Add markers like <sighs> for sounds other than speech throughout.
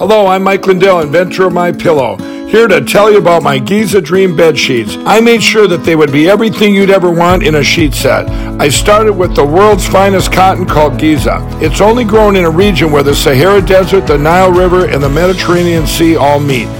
Hello, I'm Mike Lindell, inventor of My Pillow. Here to tell you about my Giza Dream bed sheets. I made sure that they would be everything you'd ever want in a sheet set. I started with the world's finest cotton called Giza. It's only grown in a region where the Sahara Desert, the Nile River, and the Mediterranean Sea all meet.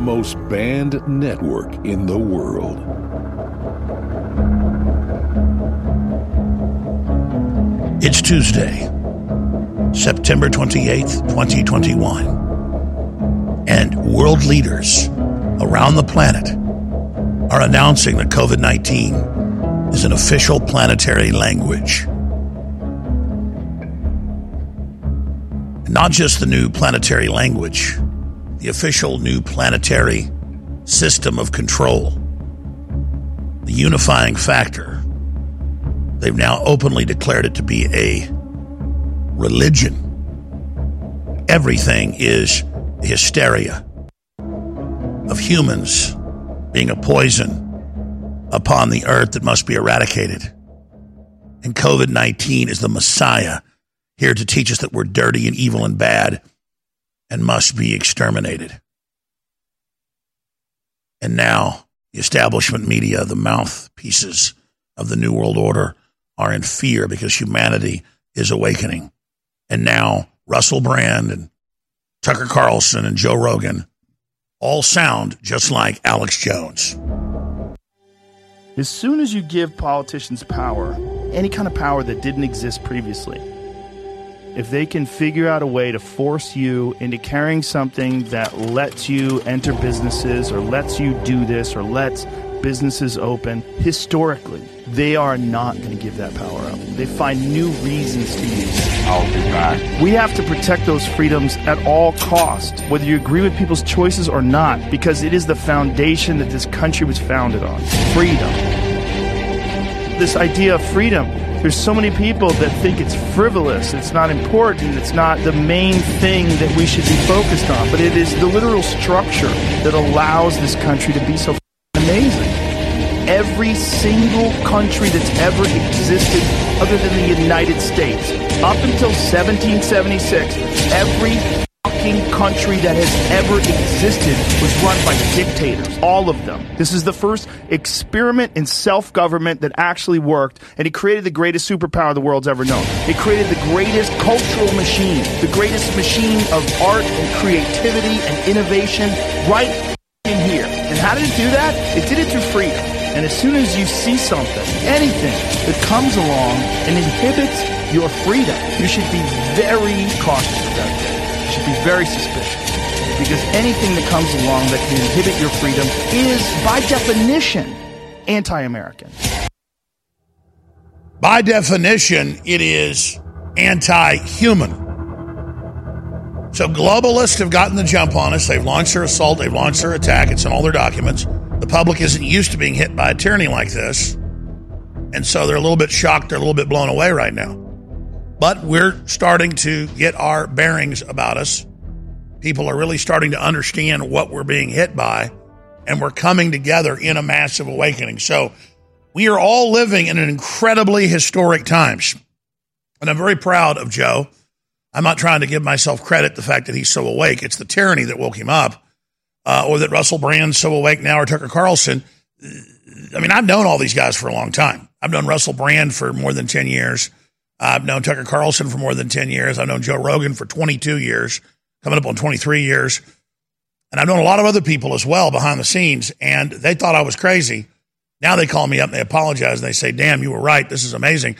The most banned network in the world. It's Tuesday, September 28th, 2021. And world leaders around the planet are announcing that COVID 19 is an official planetary language. Not just the new planetary language, the official new planetary system of control, the unifying factor. They've now openly declared it to be a religion. Everything is hysteria of humans being a poison upon the earth that must be eradicated. And COVID 19 is the Messiah here to teach us that we're dirty and evil and bad and must be exterminated. And now, the establishment media, the mouthpieces of the New World Order, are in fear because humanity is awakening. And now, Russell Brand and Tucker Carlson and Joe Rogan all sound just like Alex Jones. As soon as you give politicians power, any kind of power that didn't exist previously, if they can figure out a way to force you into carrying something that lets you enter businesses or lets you do this or lets businesses open, historically, they are not going to give that power up. They find new reasons to use it. I'll be back. We have to protect those freedoms at all cost, whether you agree with people's choices or not, because it is the foundation that this country was founded on. Freedom. This idea of freedom there's so many people that think it's frivolous, it's not important, it's not the main thing that we should be focused on, but it is the literal structure that allows this country to be so amazing. Every single country that's ever existed other than the United States, up until 1776, every fucking country that has ever existed was run by dictators. All of them. This is the first experiment in self government that actually worked, and it created the greatest superpower the world's ever known. It created the greatest cultural machine, the greatest machine of art and creativity and innovation right in here. And how did it do that? It did it through freedom. And as soon as you see something, anything that comes along and inhibits your freedom, you should be very cautious about that should be very suspicious because anything that comes along that can inhibit your freedom is, by definition, anti American. By definition, it is anti human. So globalists have gotten the jump on us. They've launched their assault, they've launched their attack. It's in all their documents. The public isn't used to being hit by a tyranny like this. And so they're a little bit shocked, they're a little bit blown away right now. But we're starting to get our bearings about us. People are really starting to understand what we're being hit by, and we're coming together in a massive awakening. So we are all living in an incredibly historic times. And I'm very proud of Joe. I'm not trying to give myself credit the fact that he's so awake. It's the tyranny that woke him up, uh, or that Russell Brand's so awake now, or Tucker Carlson. I mean, I've known all these guys for a long time. I've known Russell Brand for more than 10 years. I've known Tucker Carlson for more than 10 years. I've known Joe Rogan for 22 years, coming up on 23 years. And I've known a lot of other people as well behind the scenes, and they thought I was crazy. Now they call me up and they apologize and they say, damn, you were right. This is amazing.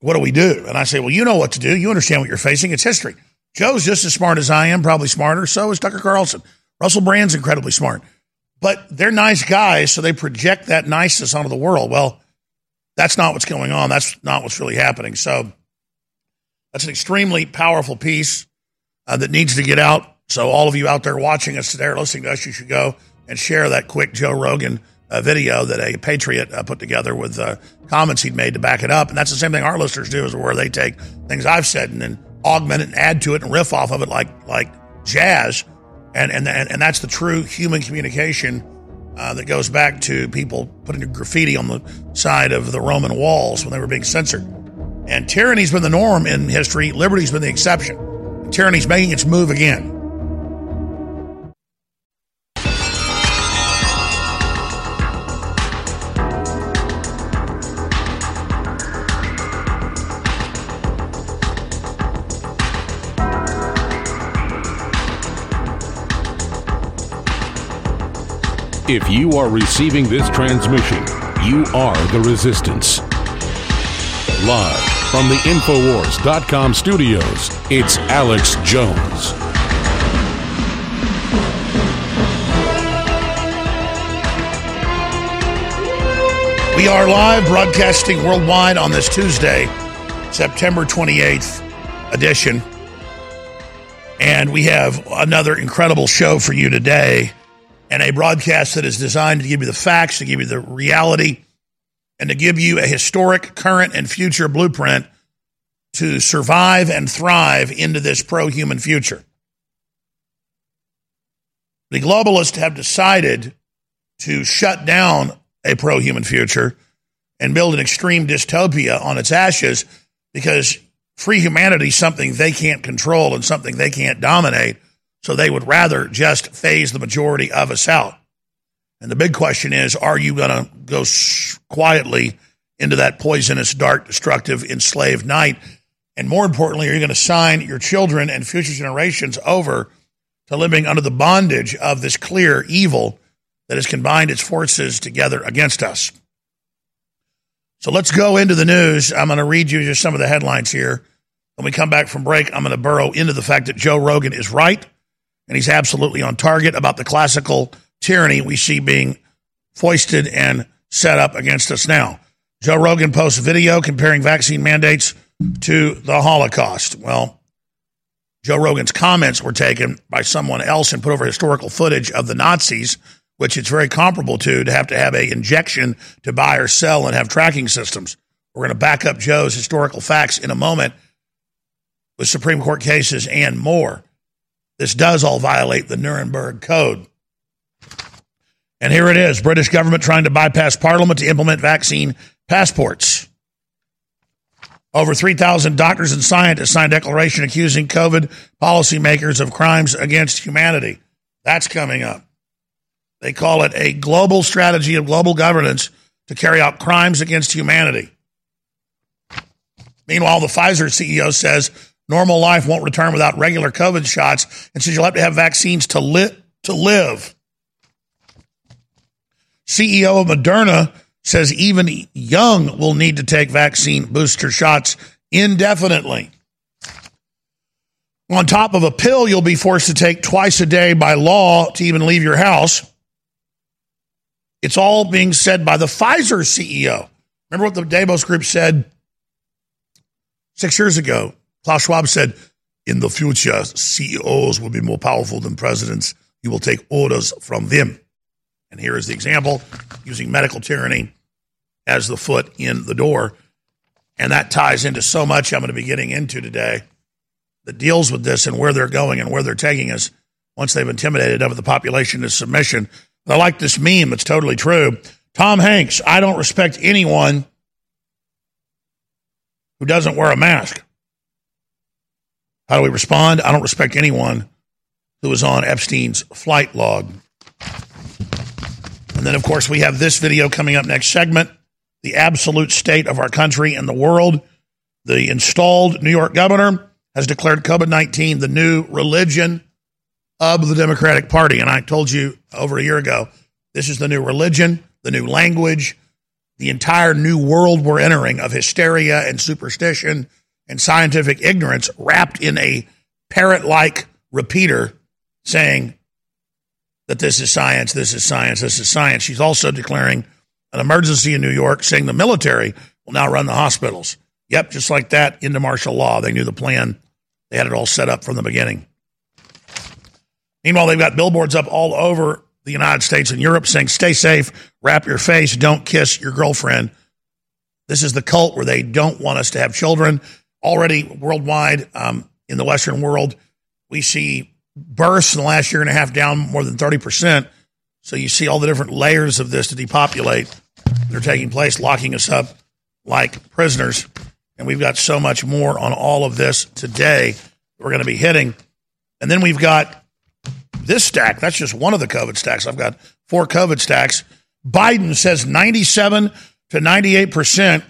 What do we do? And I say, well, you know what to do. You understand what you're facing. It's history. Joe's just as smart as I am, probably smarter. So is Tucker Carlson. Russell Brand's incredibly smart. But they're nice guys, so they project that niceness onto the world. Well, that's not what's going on. That's not what's really happening. So that's an extremely powerful piece uh, that needs to get out. So all of you out there watching us today or listening to us, you should go and share that quick Joe Rogan uh, video that a patriot uh, put together with uh, comments he'd made to back it up. And that's the same thing our listeners do, is where they take things I've said and then augment it and add to it and riff off of it like like jazz. And and and, that's the true human communication uh, that goes back to people putting graffiti on the side of the Roman walls when they were being censored. And tyranny's been the norm in history. Liberty's been the exception. Tyranny's making its move again. If you are receiving this transmission, you are the resistance. Live from the Infowars.com studios, it's Alex Jones. We are live broadcasting worldwide on this Tuesday, September 28th edition. And we have another incredible show for you today and a broadcast that is designed to give you the facts, to give you the reality, and to give you a historic, current, and future blueprint to survive and thrive into this pro human future. The globalists have decided to shut down a pro human future and build an extreme dystopia on its ashes because free humanity is something they can't control and something they can't dominate so they would rather just phase the majority of us out. And the big question is are you going to go quietly into that poisonous, dark, destructive, enslaved night? And more importantly, are you going to sign your children and future generations over to living under the bondage of this clear evil that has combined its forces together against us? So let's go into the news. I'm going to read you just some of the headlines here. When we come back from break, I'm going to burrow into the fact that Joe Rogan is right and he's absolutely on target about the classical tyranny we see being foisted and set up against us now. Joe Rogan posts video comparing vaccine mandates to the Holocaust. Well, Joe Rogan's comments were taken by someone else and put over historical footage of the Nazis, which it's very comparable to to have to have a injection to buy or sell and have tracking systems. We're going to back up Joe's historical facts in a moment with Supreme Court cases and more. This does all violate the Nuremberg Code. And here it is British government trying to bypass Parliament to implement vaccine passports. Over 3,000 doctors and scientists signed a declaration accusing COVID policymakers of crimes against humanity. That's coming up. They call it a global strategy of global governance to carry out crimes against humanity. Meanwhile, the Pfizer CEO says Normal life won't return without regular COVID shots, and says you'll have to have vaccines to, li- to live. CEO of Moderna says even young will need to take vaccine booster shots indefinitely. On top of a pill you'll be forced to take twice a day by law to even leave your house. It's all being said by the Pfizer CEO. Remember what the Davos group said six years ago? Klaus Schwab said, in the future, CEOs will be more powerful than presidents. You will take orders from them. And here is the example using medical tyranny as the foot in the door. And that ties into so much I'm going to be getting into today that deals with this and where they're going and where they're taking us once they've intimidated of the population to submission. But I like this meme. It's totally true. Tom Hanks, I don't respect anyone who doesn't wear a mask. How do we respond? I don't respect anyone who was on Epstein's flight log. And then, of course, we have this video coming up next segment the absolute state of our country and the world. The installed New York governor has declared COVID 19 the new religion of the Democratic Party. And I told you over a year ago, this is the new religion, the new language, the entire new world we're entering of hysteria and superstition and scientific ignorance wrapped in a parrot like repeater saying that this is science, this is science, this is science. She's also declaring an emergency in New York, saying the military will now run the hospitals. Yep, just like that into martial law. They knew the plan, they had it all set up from the beginning. Meanwhile, they've got billboards up all over the United States and Europe saying, stay safe, wrap your face, don't kiss your girlfriend. This is the cult where they don't want us to have children. Already worldwide, um, in the Western world, we see births in the last year and a half down more than 30%. So you see all the different layers of this to depopulate that are taking place, locking us up like prisoners. And we've got so much more on all of this today we're going to be hitting. And then we've got this stack, that's just one of the COVID stacks. I've got four COVID stacks. Biden says 97 to 98%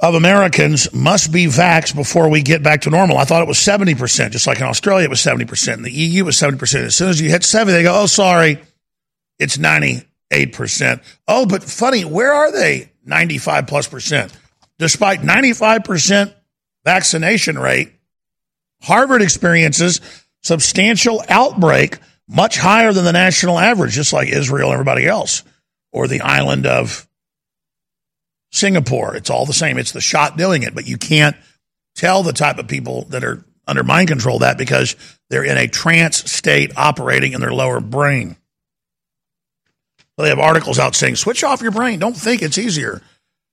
of Americans must be vaxxed before we get back to normal. I thought it was 70%, just like in Australia, it was 70%. In the EU, was 70%. As soon as you hit 70, they go, oh, sorry, it's 98%. Oh, but funny, where are they 95 plus percent? Despite 95% vaccination rate, Harvard experiences substantial outbreak, much higher than the national average, just like Israel and everybody else, or the island of Singapore. It's all the same. It's the shot doing it, but you can't tell the type of people that are under mind control that because they're in a trance state operating in their lower brain. They have articles out saying, switch off your brain. Don't think it's easier.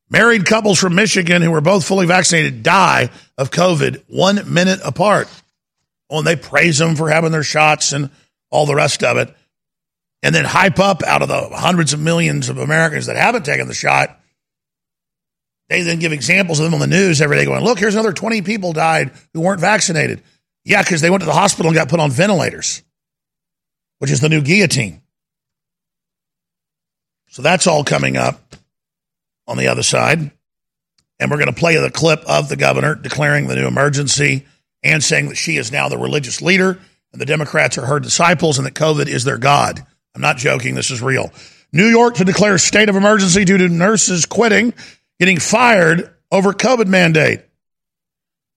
Married couples from Michigan who were both fully vaccinated die of COVID one minute apart. Oh, and they praise them for having their shots and all the rest of it. And then hype up out of the hundreds of millions of Americans that haven't taken the shot. They then give examples of them on the news every day going, look, here's another 20 people died who weren't vaccinated. Yeah, because they went to the hospital and got put on ventilators, which is the new guillotine. So that's all coming up on the other side. And we're going to play the clip of the governor declaring the new emergency and saying that she is now the religious leader and the Democrats are her disciples and that COVID is their God. I'm not joking. This is real. New York to declare state of emergency due to nurses quitting, getting fired over COVID mandate.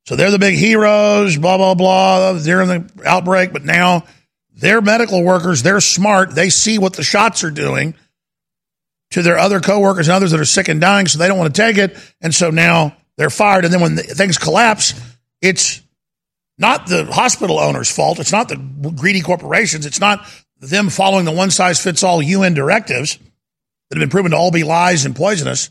So they're the big heroes, blah, blah, blah, during the outbreak. But now they're medical workers. They're smart. They see what the shots are doing to their other coworkers and others that are sick and dying. So they don't want to take it. And so now they're fired. And then when things collapse, it's not the hospital owner's fault. It's not the greedy corporations. It's not them following the one size fits all UN directives that have been proven to all be lies and poisonous.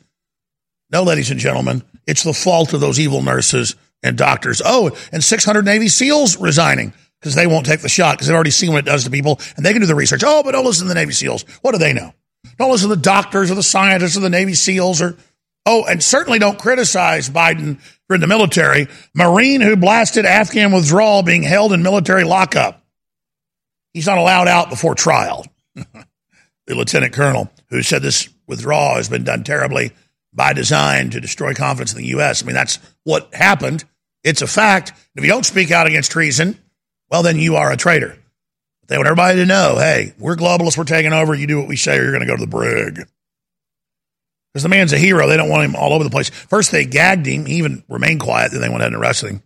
No, ladies and gentlemen, it's the fault of those evil nurses and doctors. Oh, and 600 Navy SEALs resigning because they won't take the shot because they've already seen what it does to people and they can do the research. Oh, but don't listen to the Navy SEALs. What do they know? Don't listen to the doctors or the scientists or the Navy SEALs or, oh, and certainly don't criticize Biden for in the military, Marine who blasted Afghan withdrawal being held in military lockup. He's not allowed out before trial. <laughs> the lieutenant colonel who said this withdrawal has been done terribly by design to destroy confidence in the U.S. I mean, that's what happened. It's a fact. If you don't speak out against treason, well, then you are a traitor. They want everybody to know hey, we're globalists, we're taking over. You do what we say, or you're going to go to the brig because the man's a hero. They don't want him all over the place. First, they gagged him. He even remained quiet. Then they went ahead and arrested him.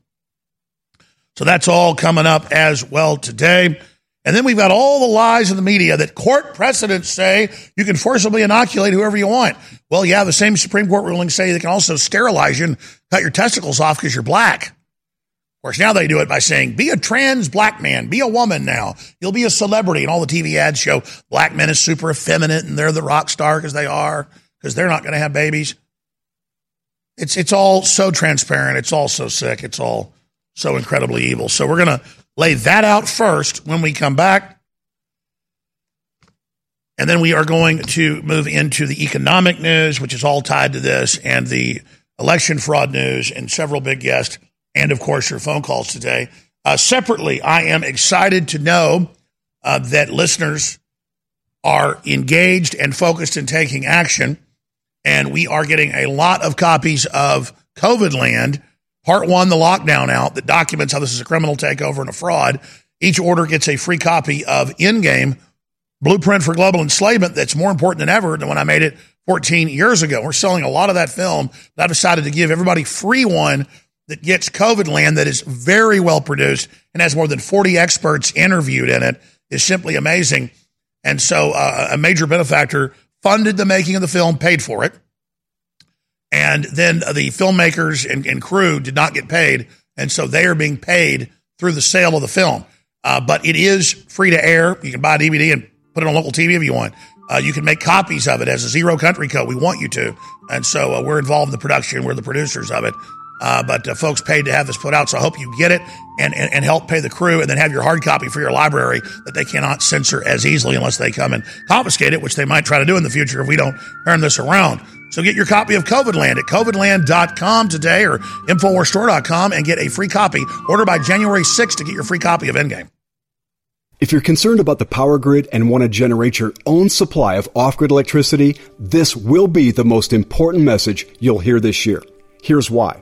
So that's all coming up as well today. And then we've got all the lies in the media that court precedents say you can forcibly inoculate whoever you want. Well, yeah, the same Supreme Court rulings say they can also sterilize you and cut your testicles off because you're black. Of course, now they do it by saying, be a trans black man, be a woman now. You'll be a celebrity. And all the TV ads show black men is super effeminate and they're the rock star because they are because they're not going to have babies. It's it's all so transparent. It's all so sick. It's all so incredibly evil. So we're going to lay that out first when we come back. And then we are going to move into the economic news, which is all tied to this, and the election fraud news, and several big guests, and of course, your phone calls today. Uh, separately, I am excited to know uh, that listeners are engaged and focused in taking action. And we are getting a lot of copies of COVID Land, part one, the lockdown out that documents how this is a criminal takeover and a fraud. Each order gets a free copy of Endgame, Blueprint for Global Enslavement, that's more important than ever than when I made it 14 years ago. We're selling a lot of that film. I decided to give everybody free one that gets COVID land that is very well produced and has more than 40 experts interviewed in it is simply amazing. And so uh, a major benefactor funded the making of the film, paid for it. And then the filmmakers and, and crew did not get paid. And so they are being paid through the sale of the film. Uh, but it is free to air. You can buy a DVD and put it on local TV if you want. Uh, you can make copies of it as a zero country code. We want you to. And so uh, we're involved in the production. We're the producers of it. Uh, but uh, folks paid to have this put out, so I hope you get it and, and, and, help pay the crew and then have your hard copy for your library that they cannot censor as easily unless they come and confiscate it, which they might try to do in the future if we don't turn this around. So get your copy of COVIDland at covidland.com today or InfoWarsStore.com and get a free copy. Order by January 6th to get your free copy of Endgame. If you're concerned about the power grid and want to generate your own supply of off grid electricity, this will be the most important message you'll hear this year. Here's why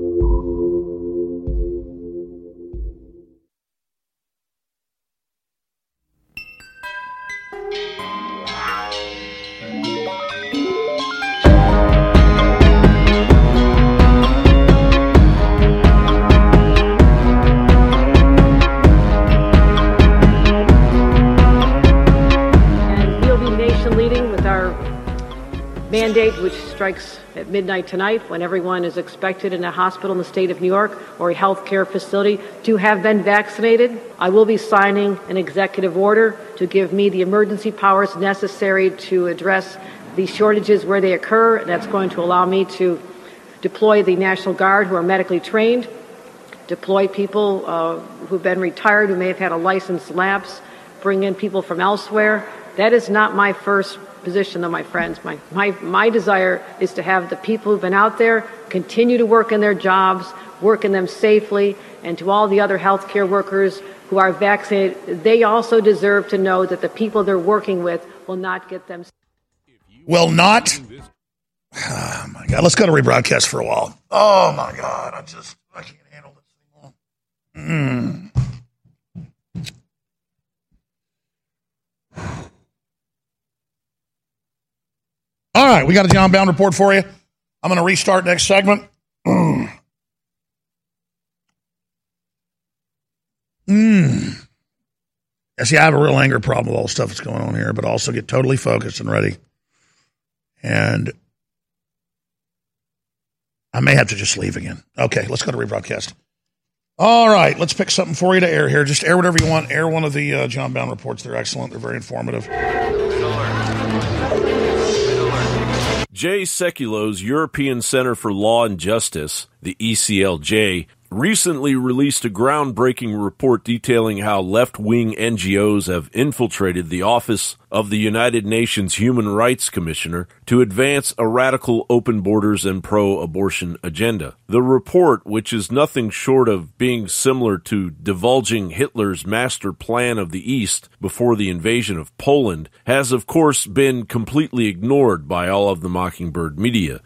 Mandate, which strikes at midnight tonight when everyone is expected in a hospital in the state of New York or a health care facility to have been vaccinated. I will be signing an executive order to give me the emergency powers necessary to address the shortages where they occur. And that's going to allow me to deploy the National Guard who are medically trained, deploy people uh, who've been retired who may have had a license lapse, bring in people from elsewhere. That is not my first position, though, my friends. My, my, my desire is to have the people who've been out there continue to work in their jobs, work in them safely, and to all the other healthcare workers who are vaccinated, they also deserve to know that the people they're working with will not get them. Will not. <sighs> Oh my God. Let's go to rebroadcast for a while. Oh my God. I just, I can't handle this anymore. Mm. All right, we got a John Bowne report for you. I'm going to restart next segment. <clears throat> mm. Yeah, see, I have a real anger problem with all the stuff that's going on here, but also get totally focused and ready. And I may have to just leave again. Okay, let's go to rebroadcast. All right, let's pick something for you to air here. Just air whatever you want. Air one of the uh, John Bowne reports. They're excellent. They're very informative. Jay Sekulows European Center for Law and Justice, the ECLJ, recently released a groundbreaking report detailing how left wing NGOs have infiltrated the office of the United Nations Human Rights Commissioner to advance a radical open borders and pro abortion agenda. The report, which is nothing short of being similar to divulging Hitler's master plan of the East before the invasion of Poland, has of course been completely ignored by all of the Mockingbird media.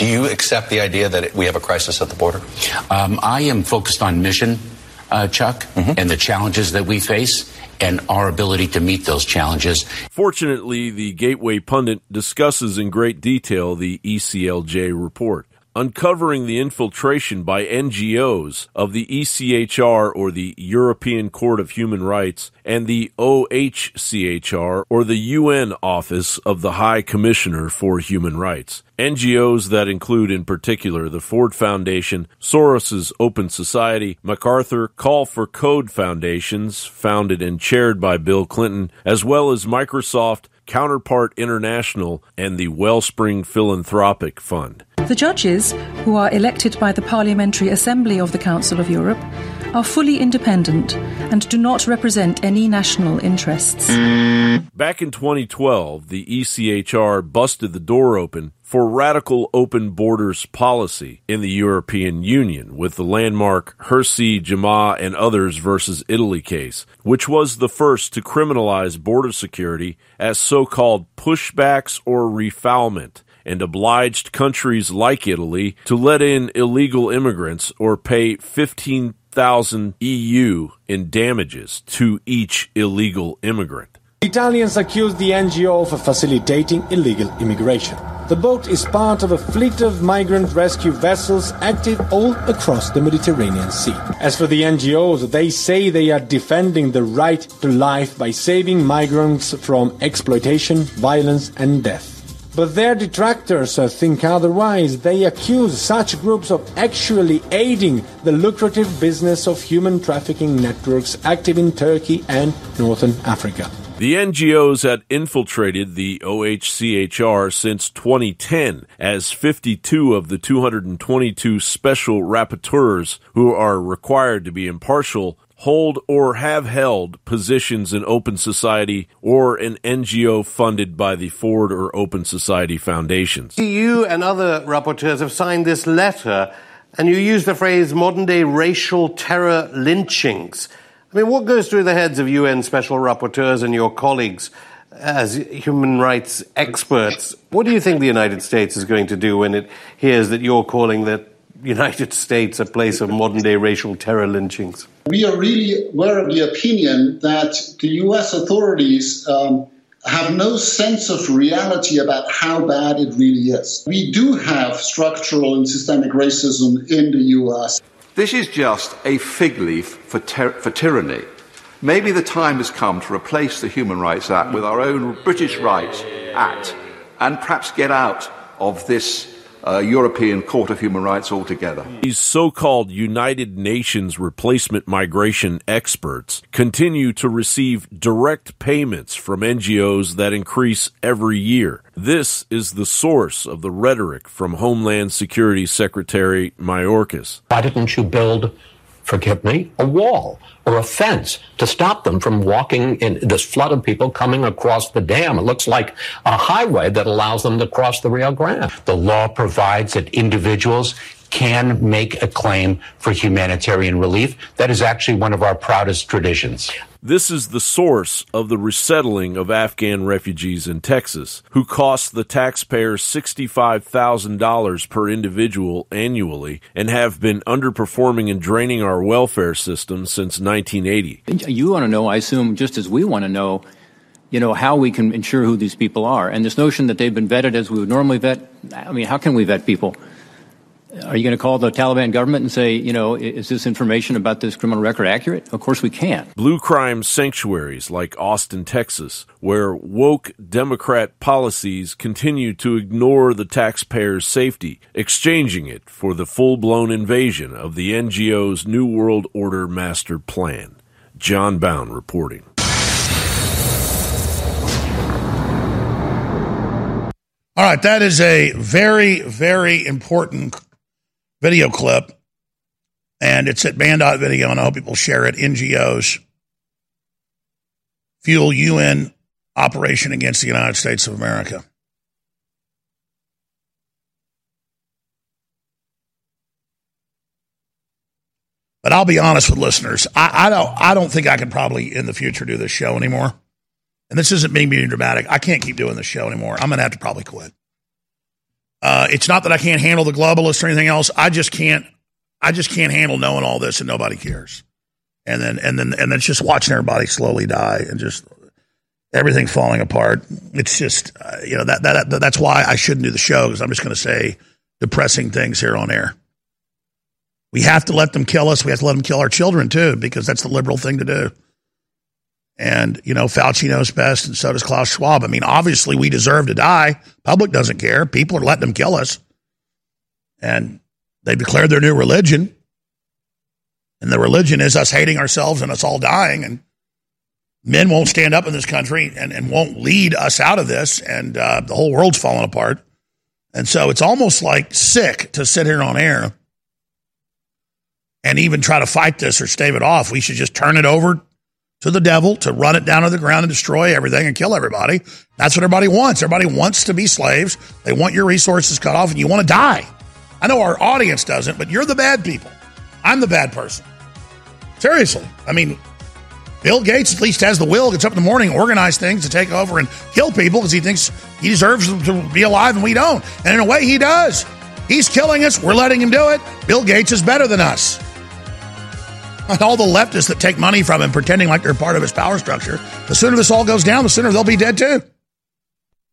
Do you accept the idea that we have a crisis at the border? Um, I am focused on mission, uh, Chuck, mm-hmm. and the challenges that we face and our ability to meet those challenges. Fortunately, the Gateway Pundit discusses in great detail the ECLJ report uncovering the infiltration by NGOs of the ECHR or the European Court of Human Rights and the OHCHR or the UN Office of the High Commissioner for Human Rights. NGOs that include in particular the Ford Foundation, Soros's Open Society, MacArthur Call for Code Foundations, founded and chaired by Bill Clinton, as well as Microsoft, Counterpart International, and the Wellspring Philanthropic Fund. The judges, who are elected by the Parliamentary Assembly of the Council of Europe, are fully independent and do not represent any national interests. Back in 2012, the ECHR busted the door open for radical open borders policy in the European Union with the landmark Hirsi, Jamaa, and others versus Italy case, which was the first to criminalize border security as so-called pushbacks or refoulement and obliged countries like Italy to let in illegal immigrants or pay 15,000 EU in damages to each illegal immigrant. Italians accuse the NGO of facilitating illegal immigration. The boat is part of a fleet of migrant rescue vessels active all across the Mediterranean Sea. As for the NGOs, they say they are defending the right to life by saving migrants from exploitation, violence, and death. But their detractors uh, think otherwise. They accuse such groups of actually aiding the lucrative business of human trafficking networks active in Turkey and Northern Africa. The NGOs had infiltrated the OHCHR since 2010 as 52 of the 222 special rapporteurs who are required to be impartial hold or have held positions in Open Society or an NGO funded by the Ford or Open Society foundations. You and other rapporteurs have signed this letter, and you use the phrase modern day racial terror lynchings. I mean, what goes through the heads of UN special rapporteurs and your colleagues as human rights experts? What do you think the United States is going to do when it hears that you're calling the United States a place of modern day racial terror lynchings? We are really aware of the opinion that the US authorities um, have no sense of reality about how bad it really is. We do have structural and systemic racism in the US. This is just a fig leaf for, ter- for tyranny. Maybe the time has come to replace the Human Rights Act with our own British Rights Act and perhaps get out of this uh, European Court of Human Rights altogether. These so called United Nations replacement migration experts continue to receive direct payments from NGOs that increase every year. This is the source of the rhetoric from Homeland Security Secretary Mayorkas. Why didn't you build forgive me, a wall or a fence to stop them from walking in this flood of people coming across the dam. It looks like a highway that allows them to cross the Rio Grande. The law provides that individuals can make a claim for humanitarian relief. That is actually one of our proudest traditions. This is the source of the resettling of Afghan refugees in Texas, who cost the taxpayers $65,000 per individual annually and have been underperforming and draining our welfare system since 1980. You want to know, I assume, just as we want to know, you know, how we can ensure who these people are. And this notion that they've been vetted as we would normally vet, I mean, how can we vet people? Are you going to call the Taliban government and say, you know, is this information about this criminal record accurate? Of course we can't. Blue crime sanctuaries like Austin, Texas, where woke Democrat policies continue to ignore the taxpayer's safety, exchanging it for the full blown invasion of the NGO's New World Order master plan. John Bowne reporting. All right, that is a very, very important video clip. And it's at Banned.Video, and I hope people share it. NGOs fuel UN operation against the United States of America. But I'll be honest with listeners. I, I, don't. I don't think I can probably in the future do this show anymore. And this isn't me being dramatic. I can't keep doing this show anymore. I'm going to have to probably quit. Uh, it's not that I can't handle the globalists or anything else. I just can't. I just can't handle knowing all this and nobody cares. And then and then and then just watching everybody slowly die and just everything falling apart. It's just uh, you know that, that that that's why I shouldn't do the show because I'm just going to say depressing things here on air. We have to let them kill us. We have to let them kill our children too because that's the liberal thing to do. And, you know, Fauci knows best, and so does Klaus Schwab. I mean, obviously, we deserve to die. Public doesn't care. People are letting them kill us. And they declared their new religion. And the religion is us hating ourselves and us all dying. And men won't stand up in this country and, and won't lead us out of this. And uh, the whole world's falling apart. And so it's almost like sick to sit here on air and even try to fight this or stave it off. We should just turn it over to the devil to run it down to the ground and destroy everything and kill everybody. That's what everybody wants. Everybody wants to be slaves. They want your resources cut off and you want to die. I know our audience doesn't, but you're the bad people. I'm the bad person. Seriously. I mean, Bill Gates at least has the will, gets up in the morning, organize things to take over and kill people because he thinks he deserves to be alive and we don't. And in a way, he does. He's killing us. We're letting him do it. Bill Gates is better than us. All the leftists that take money from him pretending like they're part of his power structure, the sooner this all goes down, the sooner they'll be dead too.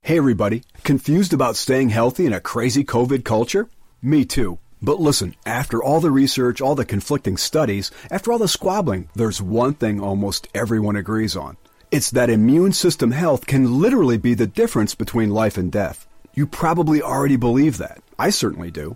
Hey, everybody. Confused about staying healthy in a crazy COVID culture? Me too. But listen, after all the research, all the conflicting studies, after all the squabbling, there's one thing almost everyone agrees on. It's that immune system health can literally be the difference between life and death. You probably already believe that. I certainly do.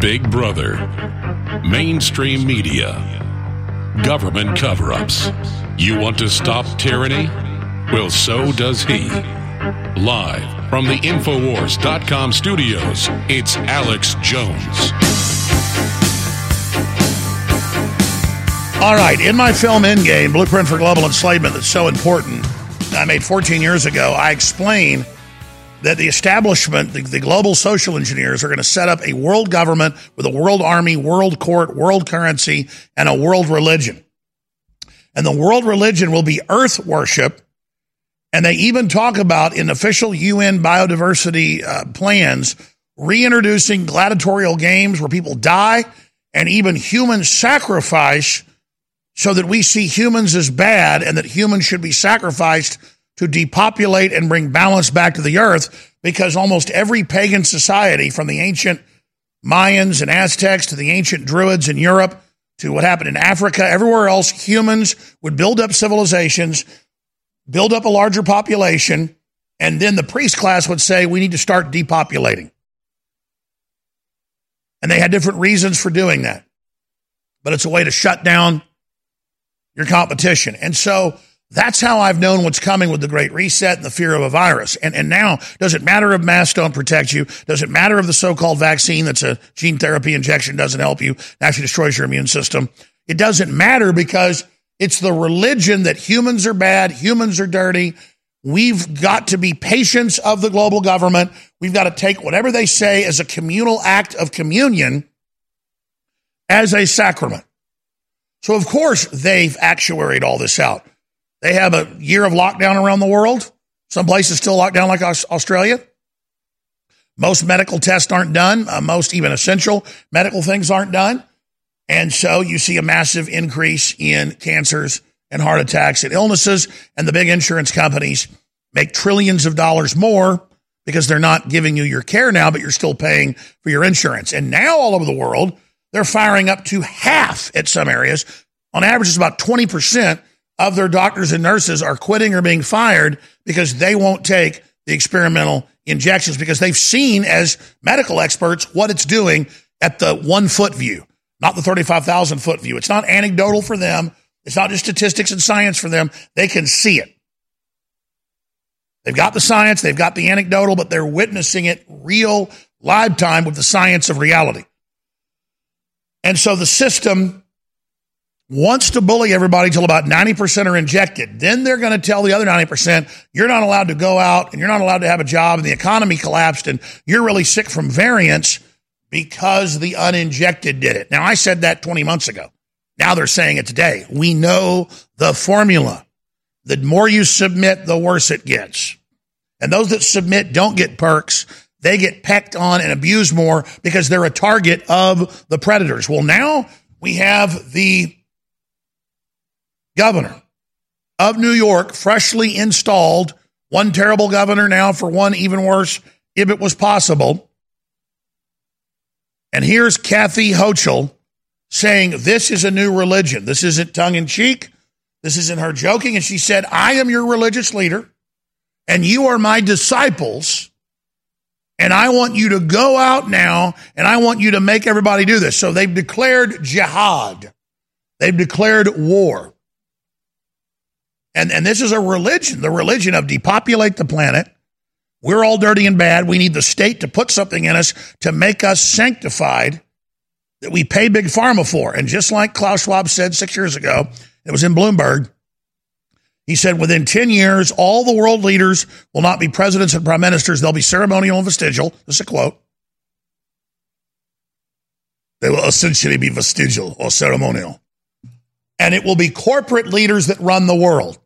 Big Brother, mainstream media, government cover ups. You want to stop tyranny? Well, so does he. Live from the Infowars.com studios, it's Alex Jones. All right, in my film Endgame, Blueprint for Global Enslavement, that's so important, I made 14 years ago, I explain that the establishment, the, the, global social engineers, are going to set up a world government with a world army, world court, world currency, and a world religion. And the world religion will be earth worship. And they even talk about in official UN biodiversity uh, plans reintroducing gladiatorial games where people die and even human sacrifice so that we see humans as bad and that humans should be sacrificed to depopulate and bring balance back to the earth because almost every pagan society, from the ancient Mayans and Aztecs to the ancient Druids in Europe to what happened in Africa, everywhere else, humans would build up civilizations, build up a larger population, and then the priest class would say, we need to start depopulating. And they had different reasons for doing that. But it's a way to shut down your competition. And so That's how I've known what's coming with the Great Reset and the fear of a virus. And, and now, does it matter if masks don't protect you? Does it matter if the so-called vaccine that's a gene therapy injection doesn't help you, actually destroys your immune system? It doesn't matter because it's the religion that humans are bad, humans are dirty. We've got to be patients of the global government. We've got to take whatever they say as a communal act of communion as a sacrament. So, of course, they've actuaried all this out. They have a year of lockdown around the world. Some places still locked down, like Australia. Most medical tests aren't done. Uh, most even essential medical things aren't done. And so you see a massive increase in cancers and heart attacks and illnesses. And the big insurance companies make trillions of dollars more because they're not giving you your care now, but you're still paying for your insurance. And now all over the world, they're firing up to half at some areas. On average, it's about 20% of their doctors and nurses are quitting or being fired because they won't take the experimental injections because they've seen as medical experts what it's doing at the one foot view, not the 35,000 foot view. It's not anecdotal for them. It's not just statistics and science for them. They can see it. They've got the science, they've got the anecdotal, but they're witnessing it real live time with the science of reality. And so the system wants to bully everybody till about 90% are injected. Then they're going to tell the other 90%, you're not allowed to go out and you're not allowed to have a job and the economy collapsed and you're really sick from variants because the uninjected did it. Now, I said that 20 months ago. Now they're saying it today. We know the formula. The more you submit, the worse it gets. And those that submit don't get perks. They get pecked on and abused more because they're a target of the predators. Well, now we have the governor of New York, freshly installed, one terrible governor now for one even worse, if it was possible. And here's Kathy Hochul saying this is a new religion. This isn't tongue in cheek. This isn't her joking. And she said, I am your religious leader, and you are my disciples. And I want you to go out now, and I want you to make everybody do this. So they've declared jihad, they've declared war. And, and this is a religion, the religion of depopulate the planet. We're all dirty and bad. We need the state to put something in us to make us sanctified that we pay Big Pharma for. And just like Klaus Schwab said six years ago, it was in Bloomberg. He said within 10 years, all the world leaders will not be presidents and prime ministers. They'll be ceremonial and vestigial. This is a quote. They will essentially be vestigial or ceremonial and it will be corporate leaders that run the world.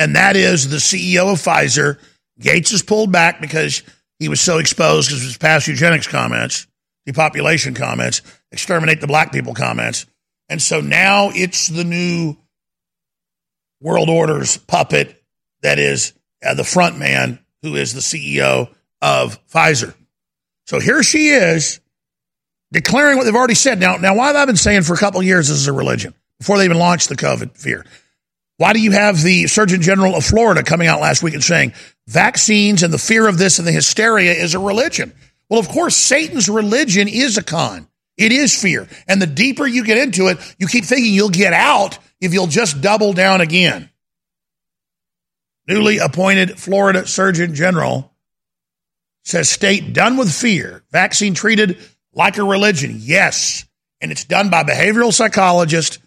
And that is the CEO of Pfizer. Gates has pulled back because he was so exposed because of his past eugenics comments, depopulation comments, exterminate the black people comments. And so now it's the new world order's puppet that is uh, the front man who is the CEO of Pfizer. So here she is declaring what they've already said. Now, now why have I been saying for a couple years this is a religion? Before they even launched the COVID fear. Why do you have the Surgeon General of Florida coming out last week and saying vaccines and the fear of this and the hysteria is a religion? Well, of course, Satan's religion is a con. It is fear. And the deeper you get into it, you keep thinking you'll get out if you'll just double down again. Newly appointed Florida Surgeon General says state done with fear, vaccine treated like a religion. Yes. And it's done by behavioral psychologists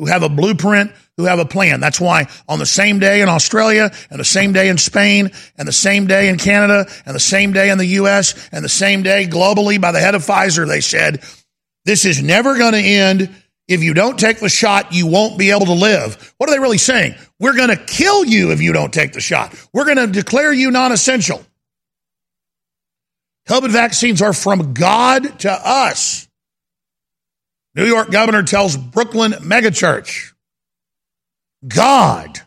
who have a blueprint, who have a plan. That's why on the same day in Australia and the same day in Spain and the same day in Canada and the same day in the US and the same day globally by the head of Pfizer, they said, this is never going to end. If you don't take the shot, you won't be able to live. What are they really saying? We're going to kill you if you don't take the shot. We're going to declare you non essential. COVID vaccines are from God to us. New York governor tells Brooklyn megachurch, God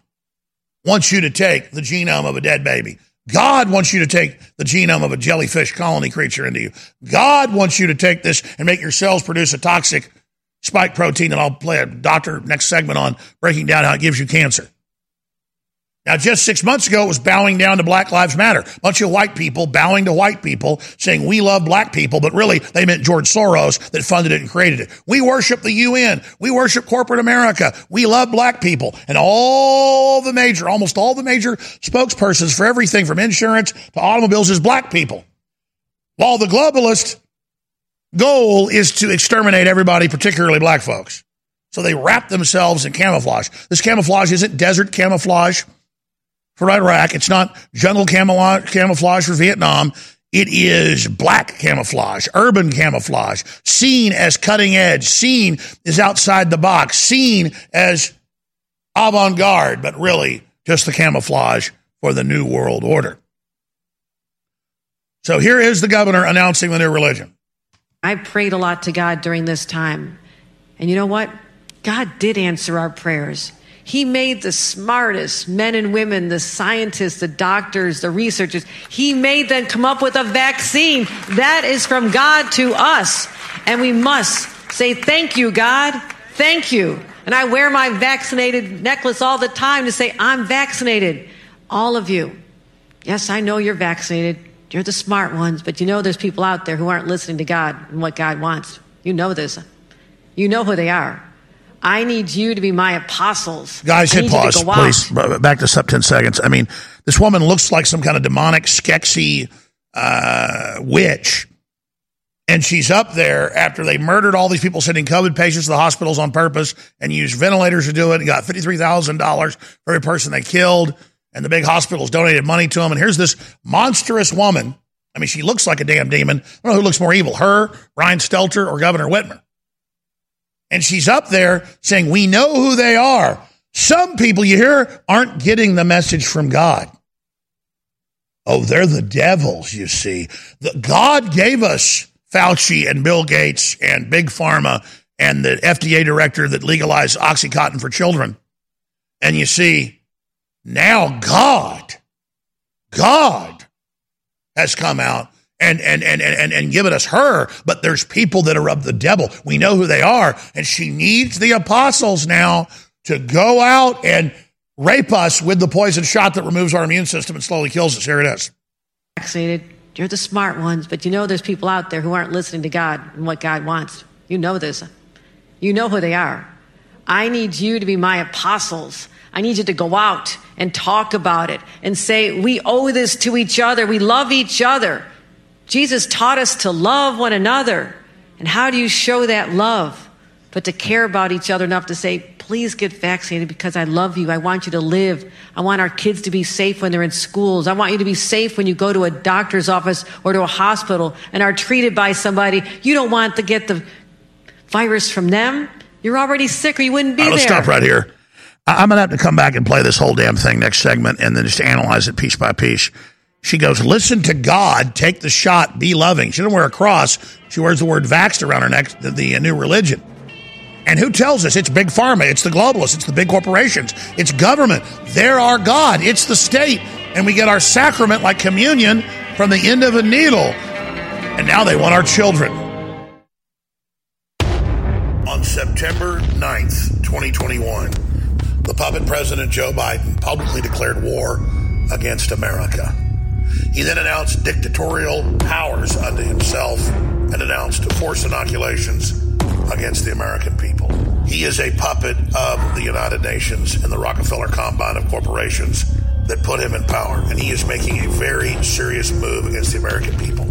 wants you to take the genome of a dead baby. God wants you to take the genome of a jellyfish colony creature into you. God wants you to take this and make your cells produce a toxic spike protein that I'll play a doctor next segment on breaking down how it gives you cancer. Now, just six months ago, it was bowing down to Black Lives Matter. A bunch of white people bowing to white people saying, we love black people, but really they meant George Soros that funded it and created it. We worship the UN. We worship corporate America. We love black people. And all the major, almost all the major spokespersons for everything from insurance to automobiles is black people. While the globalist goal is to exterminate everybody, particularly black folks. So they wrap themselves in camouflage. This camouflage isn't desert camouflage for Iraq. It's not jungle camouflage for Vietnam. It is black camouflage, urban camouflage, seen as cutting edge, seen as outside the box, seen as avant garde, but really just the camouflage for the New World Order. So here is the governor announcing the new religion. I prayed a lot to God during this time. And you know what? God did answer our prayers. He made the smartest men and women, the scientists, the doctors, the researchers. He made them come up with a vaccine. That is from God to us. And we must say, Thank you, God. Thank you. And I wear my vaccinated necklace all the time to say, I'm vaccinated. All of you. Yes, I know you're vaccinated. You're the smart ones, but you know there's people out there who aren't listening to God and what God wants. You know this. You know who they are. I need you to be my apostles. Guys, hit pause, please. Back this up 10 seconds. I mean, this woman looks like some kind of demonic, skexy uh, witch. And she's up there after they murdered all these people sending COVID patients to the hospitals on purpose and used ventilators to do it and got $53,000 for every person they killed. And the big hospitals donated money to them. And here's this monstrous woman. I mean, she looks like a damn demon. I don't know who looks more evil, her, Brian Stelter, or Governor Whitmer. And she's up there saying, We know who they are. Some people you hear aren't getting the message from God. Oh, they're the devils, you see. The, God gave us Fauci and Bill Gates and Big Pharma and the FDA director that legalized Oxycontin for children. And you see, now God, God has come out and, and, and, and, and given us her, but there's people that are of the devil. We know who they are. And she needs the apostles now to go out and rape us with the poison shot that removes our immune system and slowly kills us. Here it is. Vaccinated. You're the smart ones, but you know there's people out there who aren't listening to God and what God wants. You know this. You know who they are. I need you to be my apostles. I need you to go out and talk about it and say, we owe this to each other. We love each other. Jesus taught us to love one another. And how do you show that love? But to care about each other enough to say, please get vaccinated because I love you. I want you to live. I want our kids to be safe when they're in schools. I want you to be safe when you go to a doctor's office or to a hospital and are treated by somebody. You don't want to get the virus from them. You're already sick or you wouldn't be right, let's there. Let's stop right here. I'm going to have to come back and play this whole damn thing next segment and then just analyze it piece by piece. She goes, listen to God, take the shot, be loving. She doesn't wear a cross. She wears the word vaxxed around her neck, the, the uh, new religion. And who tells us? It's big pharma, it's the globalists, it's the big corporations, it's government. They're our God, it's the state. And we get our sacrament like communion from the end of a needle. And now they want our children. On September 9th, 2021, the puppet president Joe Biden publicly declared war against America. He then announced dictatorial powers unto himself and announced force inoculations against the American people. He is a puppet of the United Nations and the Rockefeller Combine of corporations that put him in power, and he is making a very serious move against the American people.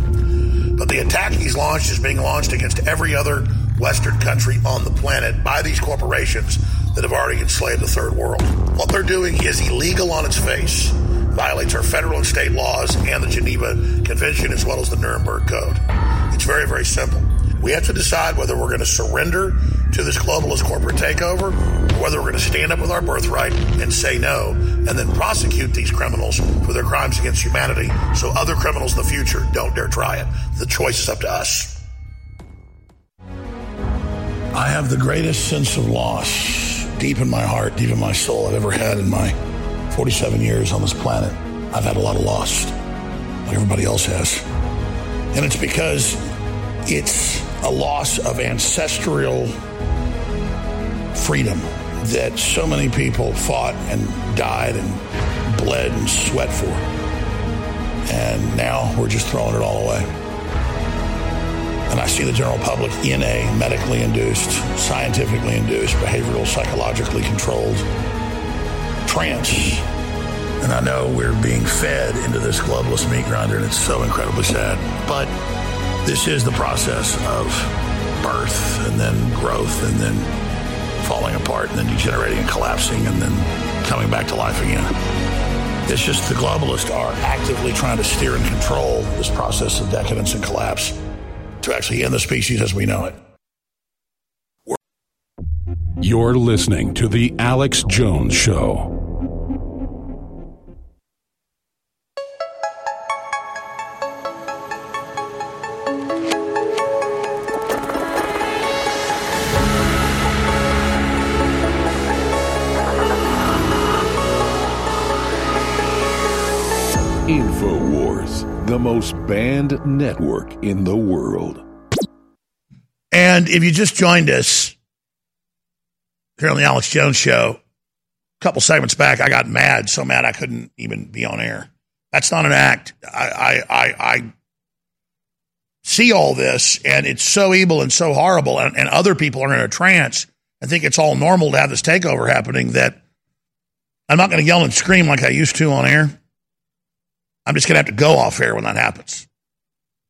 But the attack he's launched is being launched against every other Western country on the planet by these corporations that have already enslaved the third world. What they're doing is illegal on its face violates our federal and state laws and the Geneva Convention as well as the Nuremberg Code. It's very, very simple. We have to decide whether we're going to surrender to this globalist corporate takeover or whether we're going to stand up with our birthright and say no and then prosecute these criminals for their crimes against humanity so other criminals in the future don't dare try it. The choice is up to us. I have the greatest sense of loss deep in my heart, deep in my soul I've ever had in my 47 years on this planet, I've had a lot of loss, like everybody else has. And it's because it's a loss of ancestral freedom, that so many people fought and died and bled and sweat for. And now we're just throwing it all away. And I see the general public in a medically induced, scientifically induced, behavioral, psychologically controlled trance. And I know we're being fed into this globalist meat grinder, and it's so incredibly sad. But this is the process of birth and then growth and then falling apart and then degenerating and collapsing and then coming back to life again. It's just the globalists are actively trying to steer and control this process of decadence and collapse to actually end the species as we know it. You're listening to The Alex Jones Show. InfoWars, the most banned network in the world. And if you just joined us here on the Alex Jones Show, a couple segments back, I got mad, so mad I couldn't even be on air. That's not an act. I, I, I, I see all this, and it's so evil and so horrible, and, and other people are in a trance and think it's all normal to have this takeover happening that I'm not going to yell and scream like I used to on air. I'm just going to have to go off air when that happens.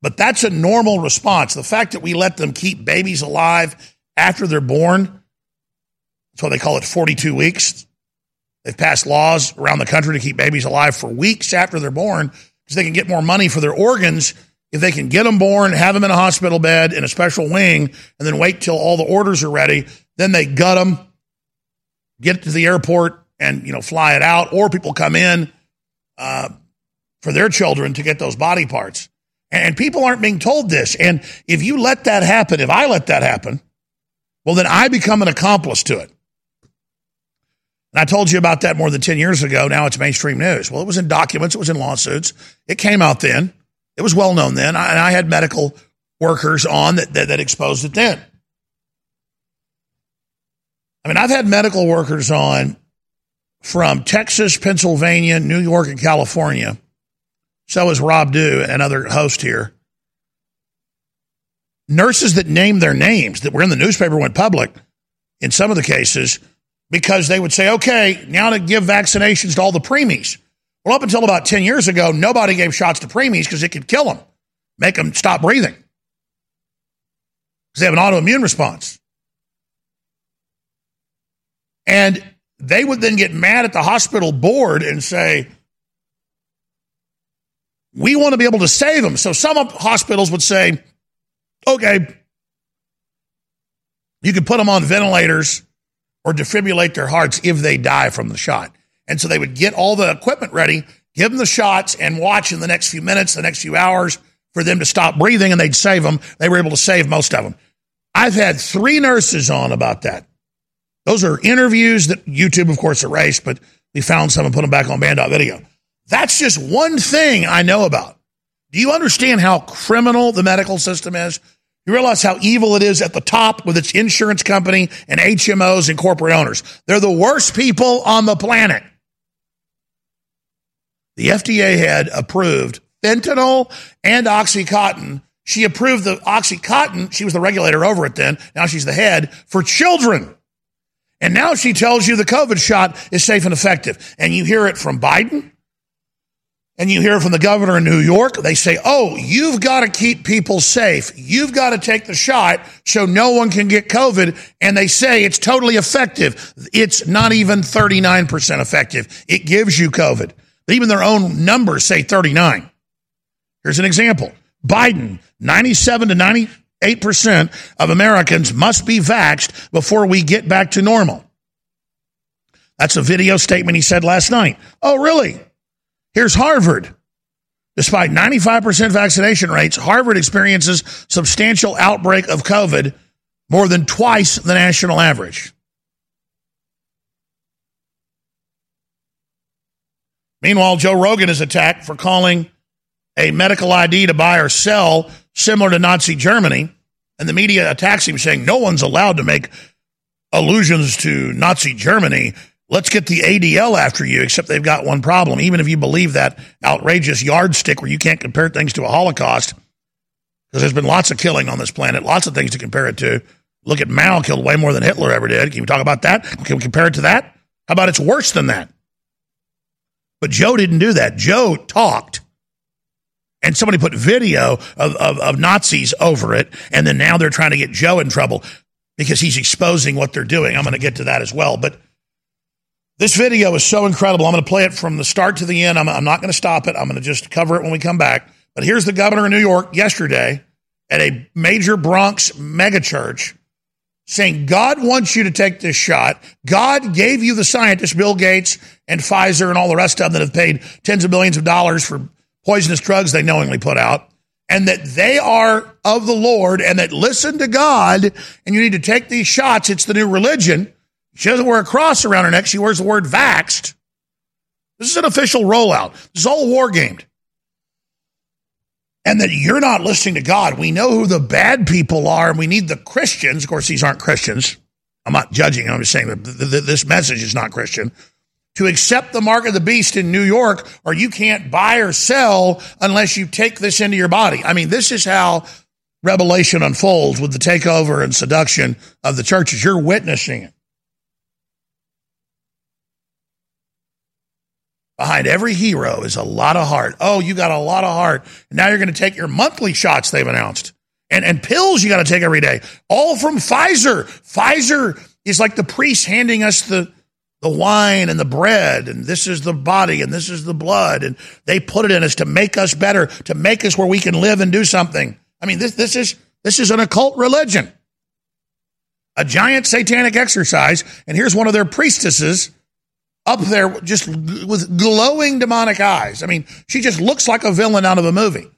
But that's a normal response. The fact that we let them keep babies alive after they're born, that's why they call it 42 weeks. They've passed laws around the country to keep babies alive for weeks after they're born because they can get more money for their organs if they can get them born, have them in a hospital bed in a special wing, and then wait till all the orders are ready. Then they gut them, get it to the airport, and you know fly it out. Or people come in. Uh, for their children to get those body parts. And people aren't being told this. And if you let that happen, if I let that happen, well, then I become an accomplice to it. And I told you about that more than 10 years ago. Now it's mainstream news. Well, it was in documents, it was in lawsuits. It came out then. It was well known then. And I had medical workers on that, that, that exposed it then. I mean, I've had medical workers on from Texas, Pennsylvania, New York, and California so is Rob Dew, another host here. Nurses that named their names that were in the newspaper went public in some of the cases because they would say, okay, now to give vaccinations to all the preemies. Well, up until about 10 years ago, nobody gave shots to preemies because it could kill them, make them stop breathing because they have an autoimmune response. And they would then get mad at the hospital board and say, we want to be able to save them. So some hospitals would say, okay, you can put them on ventilators or defibrillate their hearts if they die from the shot. And so they would get all the equipment ready, give them the shots, and watch in the next few minutes, the next few hours for them to stop breathing, and they'd save them. They were able to save most of them. I've had three nurses on about that. Those are interviews that YouTube, of course, erased, but we found some and put them back on Banned.Video. That's just one thing I know about. Do you understand how criminal the medical system is? You realize how evil it is at the top with its insurance company and HMOs and corporate owners. They're the worst people on the planet. The FDA had approved fentanyl and Oxycontin. She approved the Oxycontin. She was the regulator over it then. Now she's the head for children. And now she tells you the COVID shot is safe and effective. And you hear it from Biden and you hear from the governor in New York, they say, oh, you've got to keep people safe. You've got to take the shot so no one can get COVID. And they say it's totally effective. It's not even 39% effective. It gives you COVID. Even their own numbers say 39. Here's an example Biden, 97 to 98% of Americans must be vaxxed before we get back to normal. That's a video statement he said last night. Oh, really? Here's Harvard. Despite 95% vaccination rates, Harvard experiences substantial outbreak of COVID, more than twice the national average. Meanwhile, Joe Rogan is attacked for calling a medical ID to buy or sell similar to Nazi Germany, and the media attacks him saying no one's allowed to make allusions to Nazi Germany. Let's get the ADL after you, except they've got one problem. Even if you believe that outrageous yardstick where you can't compare things to a Holocaust, because there's been lots of killing on this planet, lots of things to compare it to. Look at Mao killed way more than Hitler ever did. Can we talk about that? Can we compare it to that? How about it's worse than that? But Joe didn't do that. Joe talked. And somebody put video of, of, of Nazis over it. And then now they're trying to get Joe in trouble because he's exposing what they're doing. I'm going to get to that as well. But this video is so incredible. I'm going to play it from the start to the end. I'm, I'm not going to stop it. I'm going to just cover it when we come back. But here's the governor of New York yesterday at a major Bronx megachurch saying God wants you to take this shot. God gave you the scientists, Bill Gates and Pfizer and all the rest of them that have paid tens of millions of dollars for poisonous drugs they knowingly put out, and that they are of the Lord and that listen to God and you need to take these shots. It's the new religion. She doesn't wear a cross around her neck. She wears the word vaxed. This is an official rollout. This is all war gamed and that you're not listening to God. We know who the bad people are, and we need the Christians. Of course, these aren't Christians. I'm not judging. I'm just saying that this message is not Christian. To accept the mark of the beast in New York, or you can't buy or sell unless you take this into your body. I mean, this is how Revelation unfolds with the takeover and seduction of the churches. You're witnessing it. Behind every hero is a lot of heart. Oh, you got a lot of heart. now you're going to take your monthly shots, they've announced. And, and pills you got to take every day. All from Pfizer. Pfizer is like the priest handing us the, the wine and the bread, and this is the body, and this is the blood, and they put it in us to make us better, to make us where we can live and do something. I mean, this, this is this is an occult religion, a giant satanic exercise. And here's one of their priestesses up there just with glowing demonic eyes. I mean, she just looks like a villain out of a movie.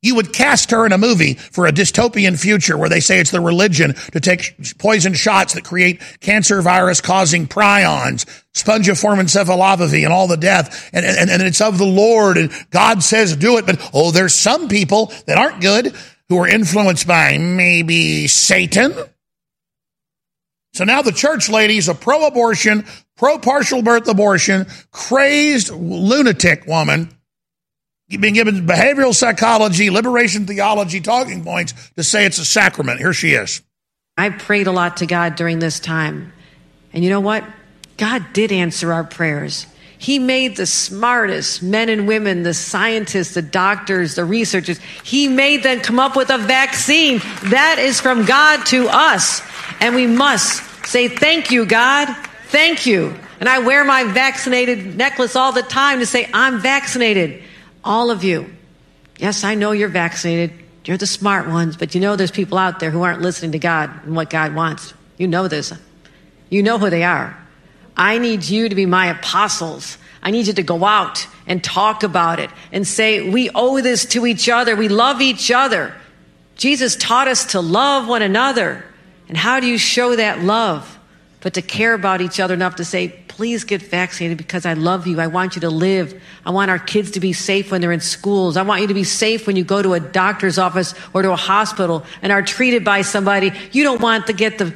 You would cast her in a movie for a dystopian future where they say it's the religion to take poison shots that create cancer virus causing prions, spongiform encephalopathy, and all the death. And, and, and it's of the Lord and God says do it. But oh, there's some people that aren't good who are influenced by maybe Satan. So now the church ladies, a pro abortion, pro partial birth abortion, crazed lunatic woman, being given behavioral psychology, liberation theology talking points to say it's a sacrament. Here she is. I prayed a lot to God during this time. And you know what? God did answer our prayers. He made the smartest men and women, the scientists, the doctors, the researchers. He made them come up with a vaccine. That is from God to us. And we must say, Thank you, God. Thank you. And I wear my vaccinated necklace all the time to say, I'm vaccinated. All of you. Yes, I know you're vaccinated. You're the smart ones, but you know there's people out there who aren't listening to God and what God wants. You know this. You know who they are. I need you to be my apostles. I need you to go out and talk about it and say, we owe this to each other. We love each other. Jesus taught us to love one another. And how do you show that love? but to care about each other enough to say, please get vaccinated because I love you. I want you to live. I want our kids to be safe when they're in schools. I want you to be safe when you go to a doctor's office or to a hospital and are treated by somebody. You don't want to get the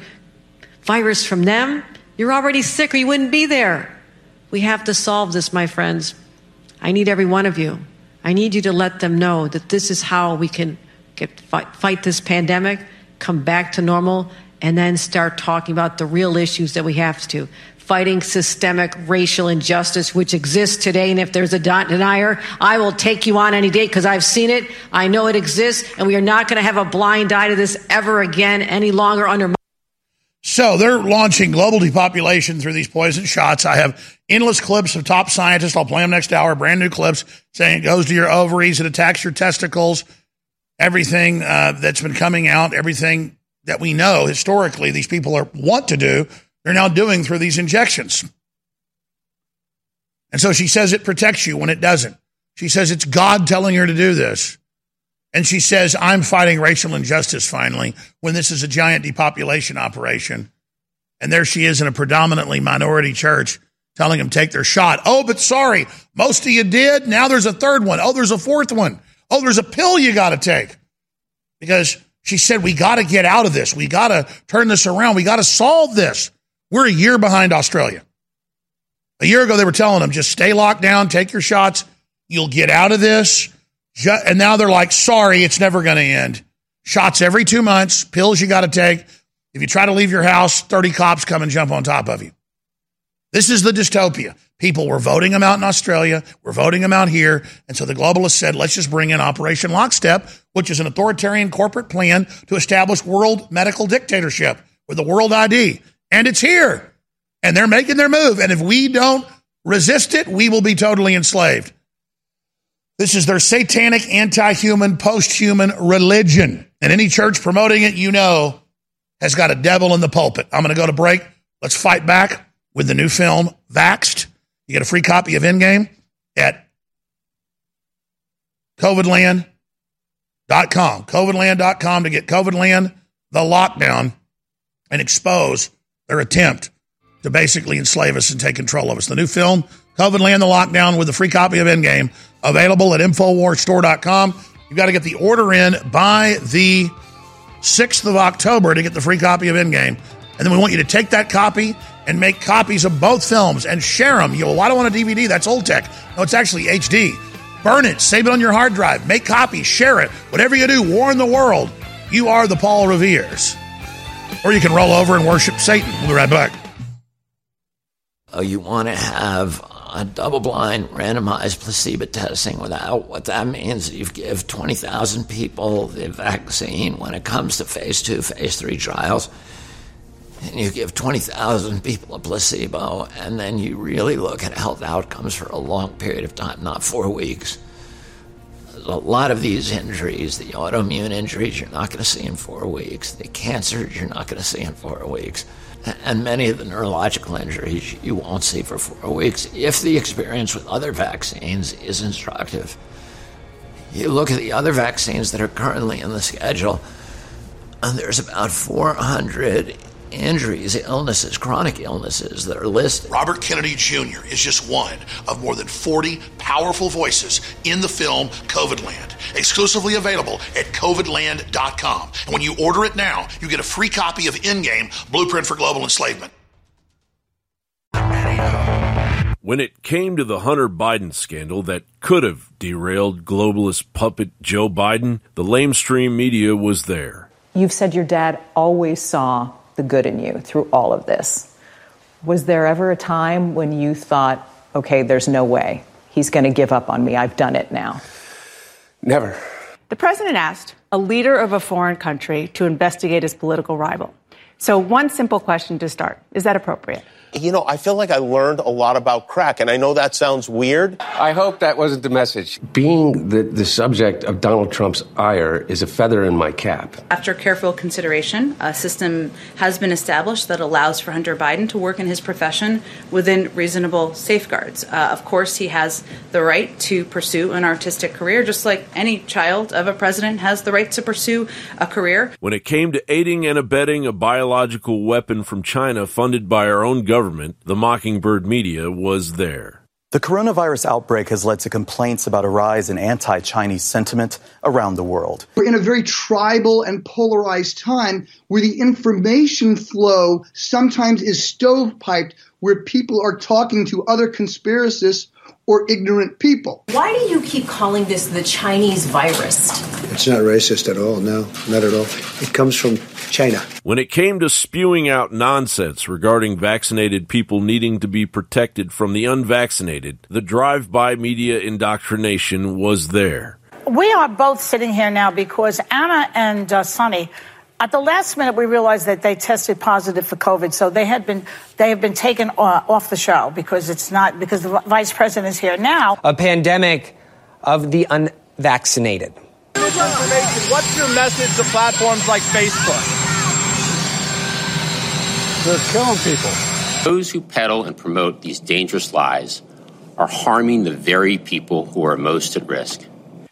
virus from them. You're already sick or you wouldn't be there. We have to solve this, my friends. I need every one of you. I need you to let them know that this is how we can get, fight, fight this pandemic, come back to normal, and then start talking about the real issues that we have to. Fighting systemic racial injustice, which exists today. And if there's a denier, I will take you on any day because I've seen it. I know it exists. And we are not going to have a blind eye to this ever again any longer under my. So they're launching global depopulation through these poison shots. I have endless clips of top scientists. I'll play them next hour. Brand new clips saying it goes to your ovaries, it attacks your testicles, everything uh, that's been coming out, everything that we know historically these people are want to do, they're now doing through these injections. And so she says it protects you when it doesn't. She says it's God telling her to do this. And she says, I'm fighting racial injustice finally when this is a giant depopulation operation. And there she is in a predominantly minority church telling them take their shot. Oh, but sorry, most of you did. Now there's a third one. Oh, there's a fourth one. Oh, there's a pill you got to take. Because she said, We got to get out of this. We got to turn this around. We got to solve this. We're a year behind Australia. A year ago, they were telling them just stay locked down, take your shots, you'll get out of this. And now they're like, sorry, it's never going to end. Shots every two months, pills you got to take. If you try to leave your house, 30 cops come and jump on top of you. This is the dystopia. People were voting them out in Australia. We're voting them out here. And so the globalists said, let's just bring in Operation Lockstep, which is an authoritarian corporate plan to establish world medical dictatorship with the world ID. And it's here. And they're making their move. And if we don't resist it, we will be totally enslaved. This is their satanic, anti human, post human religion. And any church promoting it, you know, has got a devil in the pulpit. I'm going to go to break. Let's fight back with the new film, Vaxxed. You get a free copy of Endgame at covidland.com. Covidland.com to get Covidland, the lockdown, and expose their attempt to basically enslave us and take control of us. The new film, Covidland, the lockdown, with a free copy of Endgame, available at InfoWarsStore.com. You've got to get the order in by the 6th of October to get the free copy of Endgame. And then we want you to take that copy and make copies of both films and share them. You go, well, I don't want a DVD. That's old tech. No, it's actually HD. Burn it, save it on your hard drive, make copies, share it. Whatever you do, warn the world. You are the Paul Revere's. Or you can roll over and worship Satan. We'll be right back. Oh, you want to have a double blind randomized placebo testing without what that means you give 20,000 people the vaccine when it comes to phase two, phase three trials and you give 20,000 people a placebo, and then you really look at health outcomes for a long period of time, not four weeks. A lot of these injuries, the autoimmune injuries, you're not going to see in four weeks. The cancers, you're not going to see in four weeks. And many of the neurological injuries, you won't see for four weeks if the experience with other vaccines is instructive. You look at the other vaccines that are currently in the schedule, and there's about 400 injuries, illnesses, chronic illnesses that are listed. Robert Kennedy Jr. is just one of more than 40 powerful voices in the film Covidland, exclusively available at covidland.com. And when you order it now, you get a free copy of Endgame Blueprint for Global Enslavement. When it came to the Hunter Biden scandal that could have derailed globalist puppet Joe Biden, the lamestream media was there. You've said your dad always saw the good in you through all of this. Was there ever a time when you thought, okay, there's no way he's going to give up on me? I've done it now? Never. The president asked a leader of a foreign country to investigate his political rival. So, one simple question to start is that appropriate? You know, I feel like I learned a lot about crack, and I know that sounds weird. I hope that wasn't the message. Being the, the subject of Donald Trump's ire is a feather in my cap. After careful consideration, a system has been established that allows for Hunter Biden to work in his profession within reasonable safeguards. Uh, of course, he has the right to pursue an artistic career, just like any child of a president has the right to pursue a career. When it came to aiding and abetting a biological weapon from China funded by our own government, government, the Mockingbird media was there. The coronavirus outbreak has led to complaints about a rise in anti Chinese sentiment around the world. We're in a very tribal and polarized time where the information flow sometimes is stovepiped, where people are talking to other conspiracists or ignorant people. Why do you keep calling this the Chinese virus? It's not racist at all, no, not at all. It comes from China. When it came to spewing out nonsense regarding vaccinated people needing to be protected from the unvaccinated, the drive by media indoctrination was there. We are both sitting here now because Ana and uh, Sunny at the last minute, we realized that they tested positive for COVID, so they had been they have been taken uh, off the show because it's not because the vice president is here now. A pandemic of the unvaccinated. What's your message to platforms like Facebook? They're killing people. Those who peddle and promote these dangerous lies are harming the very people who are most at risk.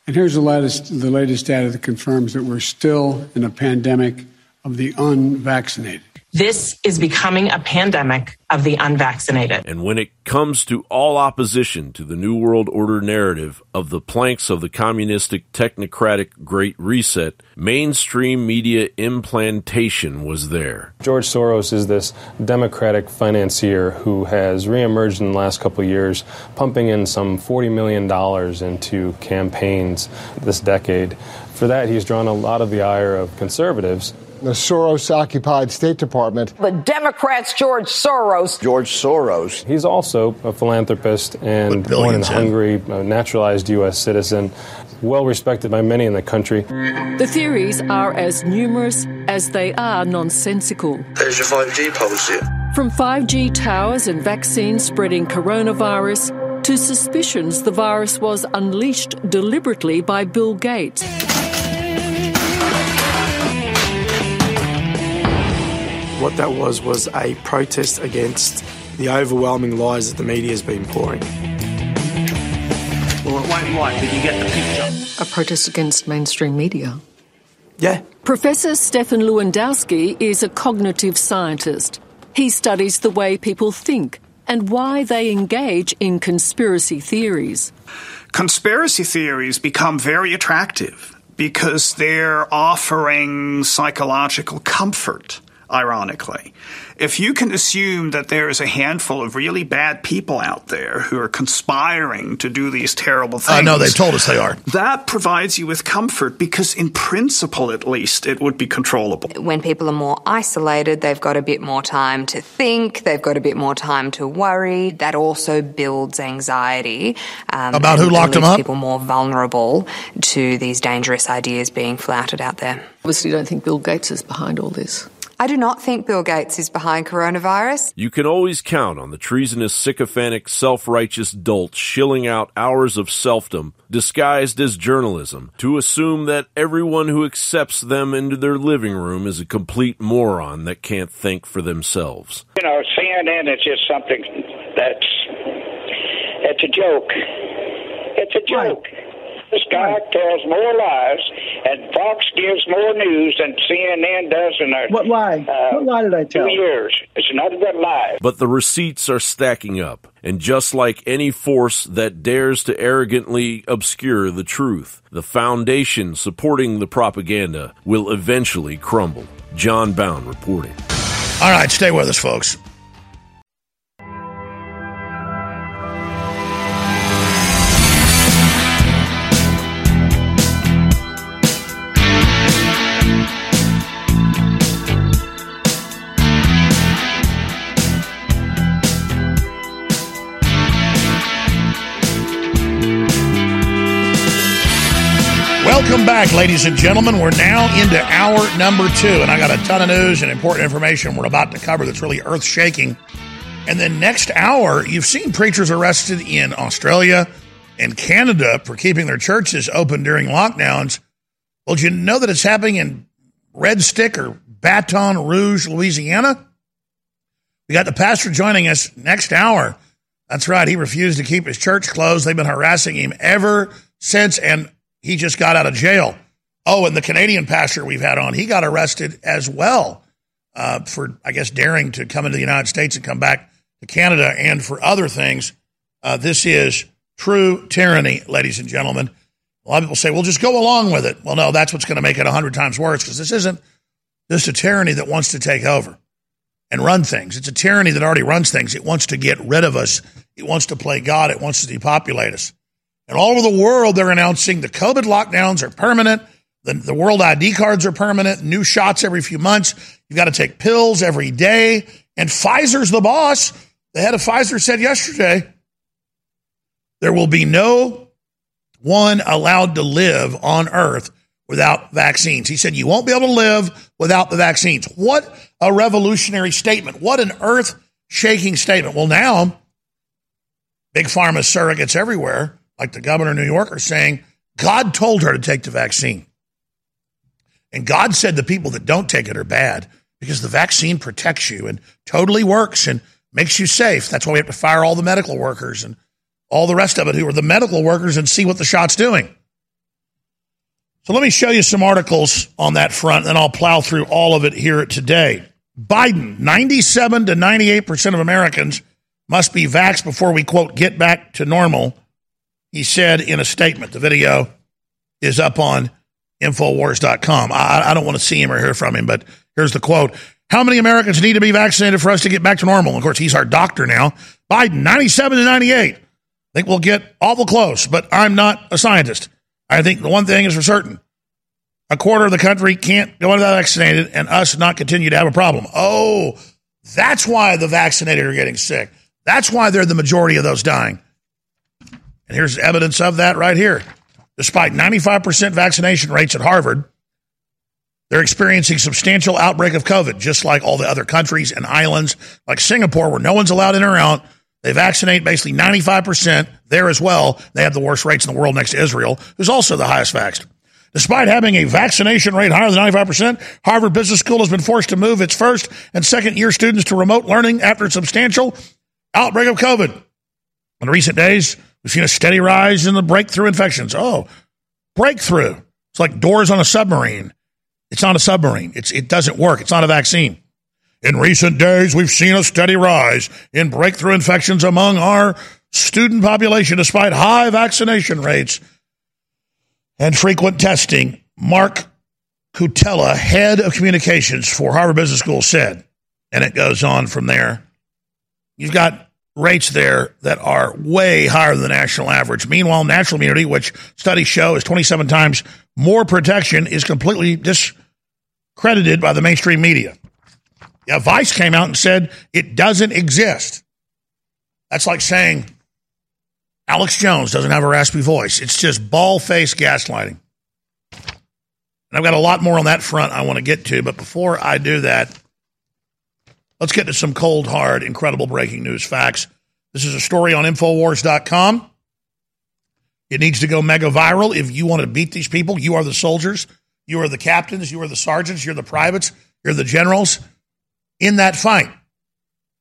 And here's the latest, the latest data that confirms that we're still in a pandemic of the unvaccinated. This is becoming a pandemic of the unvaccinated. And when it comes to all opposition to the New World Order narrative of the planks of the communistic technocratic Great Reset, mainstream media implantation was there. George Soros is this democratic financier who has reemerged in the last couple of years, pumping in some $40 million into campaigns this decade. For that, he's drawn a lot of the ire of conservatives the Soros occupied State Department. The Democrats, George Soros. George Soros. He's also a philanthropist and born in Hungary, a uh, naturalized U.S. citizen, well respected by many in the country. The theories are as numerous as they are nonsensical. There's your 5G policy. From 5G towers and vaccines spreading coronavirus to suspicions the virus was unleashed deliberately by Bill Gates. What that was was a protest against the overwhelming lies that the media has been pouring. Well, it won't what, but you get the picture. A protest against mainstream media. Yeah. Professor Stephan Lewandowsky is a cognitive scientist. He studies the way people think and why they engage in conspiracy theories. Conspiracy theories become very attractive because they're offering psychological comfort ironically. If you can assume that there is a handful of really bad people out there who are conspiring to do these terrible things. I know, they've told us they are. That provides you with comfort because, in principle at least, it would be controllable. When people are more isolated, they've got a bit more time to think, they've got a bit more time to worry. That also builds anxiety. Um, About who locked them up? People more vulnerable to these dangerous ideas being flouted out there. Obviously, you don't think Bill Gates is behind all this. I do not think Bill Gates is behind coronavirus. You can always count on the treasonous, sycophantic, self righteous dolt shilling out hours of selfdom disguised as journalism to assume that everyone who accepts them into their living room is a complete moron that can't think for themselves. You know, CNN is just something that's it's a joke. It's a joke. Right. This guy tells more lies, and Fox gives more news than CNN does in their. What lie? Uh, what lie did I tell? Two years. It's not a good lie. But the receipts are stacking up, and just like any force that dares to arrogantly obscure the truth, the foundation supporting the propaganda will eventually crumble. John Bowne reporting. All right, stay with us, folks. Back, ladies and gentlemen. We're now into hour number two, and I got a ton of news and important information we're about to cover that's really earth shaking. And then next hour, you've seen preachers arrested in Australia and Canada for keeping their churches open during lockdowns. Well, you know that it's happening in Red Stick or Baton Rouge, Louisiana? We got the pastor joining us next hour. That's right. He refused to keep his church closed. They've been harassing him ever since. And he just got out of jail. Oh, and the Canadian pastor we've had on, he got arrested as well uh, for, I guess, daring to come into the United States and come back to Canada and for other things. Uh, this is true tyranny, ladies and gentlemen. A lot of people say, well, just go along with it. Well, no, that's what's going to make it 100 times worse because this isn't just a tyranny that wants to take over and run things. It's a tyranny that already runs things. It wants to get rid of us. It wants to play God. It wants to depopulate us. And all over the world, they're announcing the COVID lockdowns are permanent. The, the world ID cards are permanent. New shots every few months. You've got to take pills every day. And Pfizer's the boss. The head of Pfizer said yesterday there will be no one allowed to live on earth without vaccines. He said you won't be able to live without the vaccines. What a revolutionary statement. What an earth shaking statement. Well, now, big pharma surrogates everywhere like the governor of New York, are saying God told her to take the vaccine. And God said the people that don't take it are bad because the vaccine protects you and totally works and makes you safe. That's why we have to fire all the medical workers and all the rest of it who are the medical workers and see what the shot's doing. So let me show you some articles on that front, and I'll plow through all of it here today. Biden, 97 to 98% of Americans must be vaxxed before we, quote, get back to normal, he said in a statement. The video is up on Infowars.com. I, I don't want to see him or hear from him, but here's the quote. How many Americans need to be vaccinated for us to get back to normal? Of course, he's our doctor now. Biden, 97 to 98. I think we'll get awful close, but I'm not a scientist. I think the one thing is for certain a quarter of the country can't go unvaccinated and us not continue to have a problem. Oh, that's why the vaccinated are getting sick. That's why they're the majority of those dying. And here's evidence of that right here. Despite 95% vaccination rates at Harvard, they're experiencing substantial outbreak of COVID, just like all the other countries and islands, like Singapore, where no one's allowed in or out. They vaccinate basically 95% there as well. They have the worst rates in the world next to Israel, who's also the highest vaxxed. Despite having a vaccination rate higher than 95%, Harvard Business School has been forced to move its first and second year students to remote learning after a substantial outbreak of COVID. In recent days, we've seen a steady rise in the breakthrough infections. Oh, breakthrough. It's like doors on a submarine. It's not a submarine. It's, it doesn't work. It's not a vaccine. In recent days, we've seen a steady rise in breakthrough infections among our student population despite high vaccination rates and frequent testing. Mark Kutela, head of communications for Harvard Business School, said, and it goes on from there. You've got rates there that are way higher than the national average. Meanwhile, natural immunity, which studies show is 27 times more protection, is completely discredited by the mainstream media. Yeah, Vice came out and said it doesn't exist. That's like saying Alex Jones doesn't have a raspy voice. It's just ball face gaslighting. And I've got a lot more on that front I want to get to, but before I do that, let's get to some cold, hard, incredible breaking news facts. This is a story on Infowars.com. It needs to go mega viral. If you want to beat these people, you are the soldiers, you are the captains, you are the sergeants, you're the privates, you're the generals in that fight.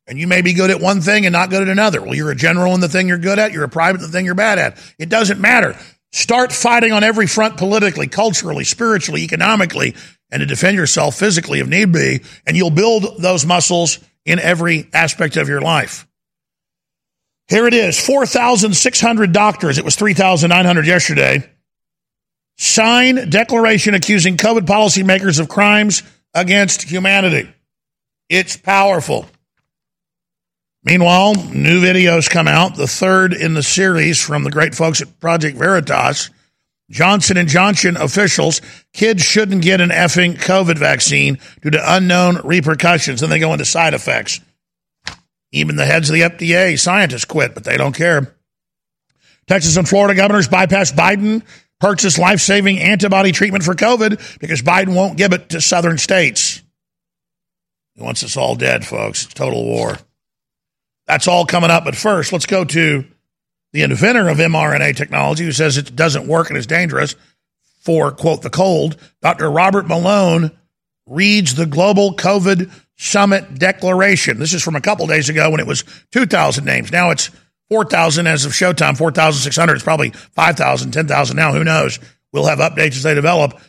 And you may be good at one thing and not good at another. Well, you're a general in the thing you're good at, you're a private in the thing you're bad at. It doesn't matter. Start fighting on every front politically, culturally, spiritually, economically, and to defend yourself physically if need be, and you'll build those muscles in every aspect of your life. Here it is 4,600 doctors, it was 3,900 yesterday, sign declaration accusing COVID policymakers of crimes against humanity. It's powerful. Meanwhile, new videos come out, the third in the series from the great folks at Project Veritas. Johnson and Johnson officials, kids shouldn't get an effing COVID vaccine due to unknown repercussions. And they go into side effects. Even the heads of the FDA, scientists quit, but they don't care. Texas and Florida governors bypass Biden, purchase life saving antibody treatment for COVID because Biden won't give it to southern states. He wants us all dead, folks. It's total war. That's all coming up. But first, let's go to the inventor of mRNA technology who says it doesn't work and is dangerous for, quote, the cold. Dr. Robert Malone reads the Global COVID Summit Declaration. This is from a couple days ago when it was 2,000 names. Now it's 4,000 as of showtime, 4,600. It's probably 5,000, 10,000 now. Who knows? We'll have updates as they develop.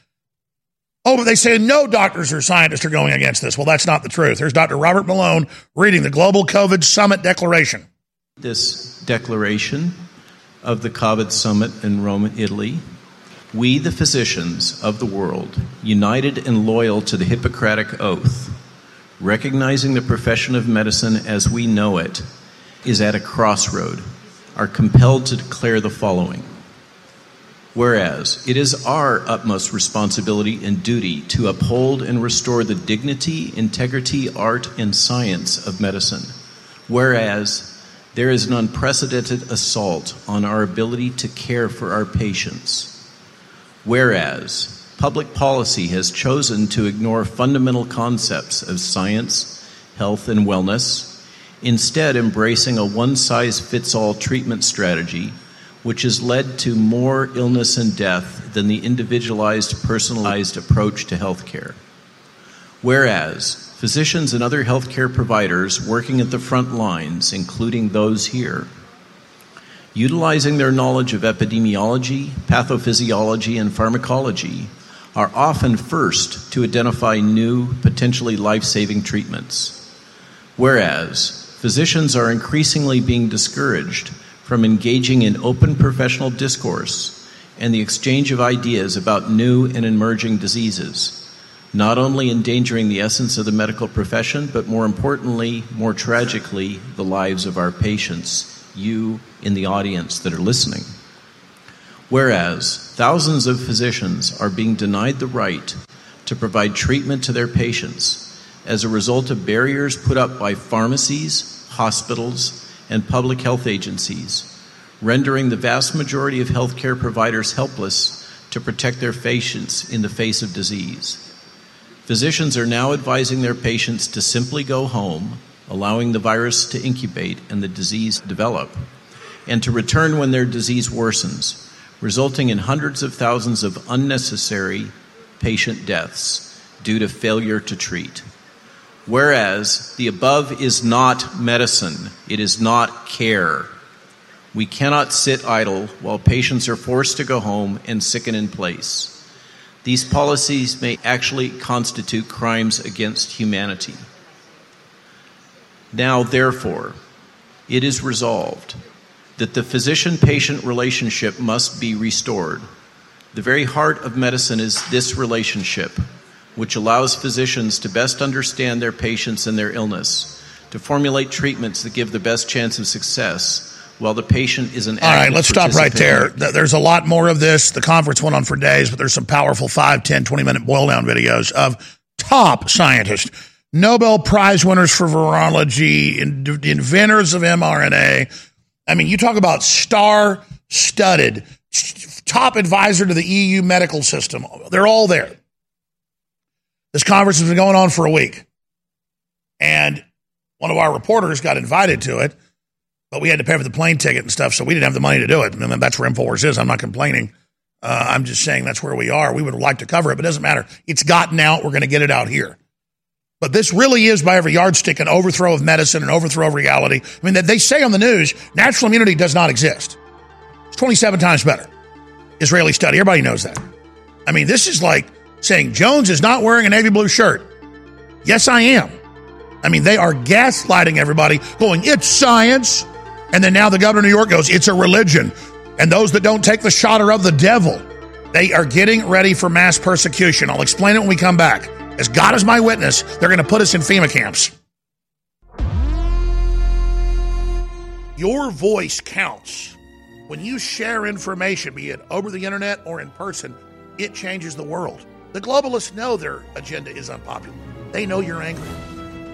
Oh, but they say no doctors or scientists are going against this. Well, that's not the truth. Here's Dr. Robert Malone reading the Global COVID Summit Declaration. This declaration of the COVID Summit in Rome, Italy, we, the physicians of the world, united and loyal to the Hippocratic Oath, recognizing the profession of medicine as we know it, is at a crossroad, are compelled to declare the following. Whereas it is our utmost responsibility and duty to uphold and restore the dignity, integrity, art, and science of medicine. Whereas there is an unprecedented assault on our ability to care for our patients. Whereas public policy has chosen to ignore fundamental concepts of science, health, and wellness, instead, embracing a one size fits all treatment strategy which has led to more illness and death than the individualized, personalized approach to healthcare. Whereas physicians and other healthcare providers working at the front lines, including those here, utilizing their knowledge of epidemiology, pathophysiology, and pharmacology, are often first to identify new, potentially life saving treatments. Whereas physicians are increasingly being discouraged from engaging in open professional discourse and the exchange of ideas about new and emerging diseases, not only endangering the essence of the medical profession, but more importantly, more tragically, the lives of our patients, you in the audience that are listening. Whereas thousands of physicians are being denied the right to provide treatment to their patients as a result of barriers put up by pharmacies, hospitals, and public health agencies, rendering the vast majority of healthcare providers helpless to protect their patients in the face of disease. Physicians are now advising their patients to simply go home, allowing the virus to incubate and the disease develop, and to return when their disease worsens resulting in hundreds of thousands of unnecessary patient deaths due to failure to treat. Whereas the above is not medicine, it is not care. We cannot sit idle while patients are forced to go home and sicken in place. These policies may actually constitute crimes against humanity. Now, therefore, it is resolved that the physician patient relationship must be restored. The very heart of medicine is this relationship, which allows physicians to best understand their patients and their illness, to formulate treatments that give the best chance of success. While the patient is an All right, let's stop right there. There's a lot more of this. The conference went on for days, but there's some powerful 5, 10, 20 minute boil down videos of top scientists, Nobel Prize winners for virology, in- inventors of mRNA. I mean, you talk about star studded, top advisor to the EU medical system. They're all there. This conference has been going on for a week. And one of our reporters got invited to it, but we had to pay for the plane ticket and stuff, so we didn't have the money to do it. And that's where InfoWars is. I'm not complaining. Uh, I'm just saying that's where we are. We would like to cover it, but it doesn't matter. It's gotten out. We're going to get it out here. But this really is, by every yardstick, an overthrow of medicine, an overthrow of reality. I mean, they say on the news, natural immunity does not exist. It's 27 times better. Israeli study. Everybody knows that. I mean, this is like saying Jones is not wearing a navy blue shirt. Yes, I am. I mean, they are gaslighting everybody, going, it's science. And then now the governor of New York goes, it's a religion. And those that don't take the shot are of the devil. They are getting ready for mass persecution. I'll explain it when we come back. As God is my witness, they're going to put us in FEMA camps. Your voice counts. When you share information, be it over the internet or in person, it changes the world. The globalists know their agenda is unpopular. They know you're angry.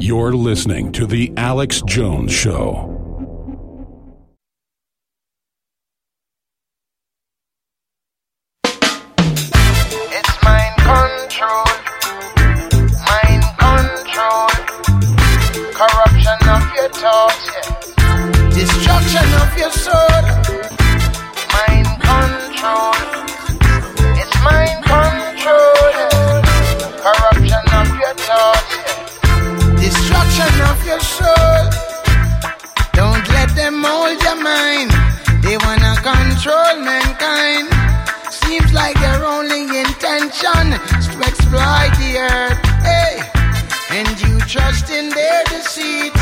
You're listening to The Alex Jones Show. It's mind control. Mind control. Corruption of your thoughts. Destruction of your soul. hold your mind. They wanna control mankind. Seems like their only intention is to exploit the earth. Hey, and you trust in their deceit.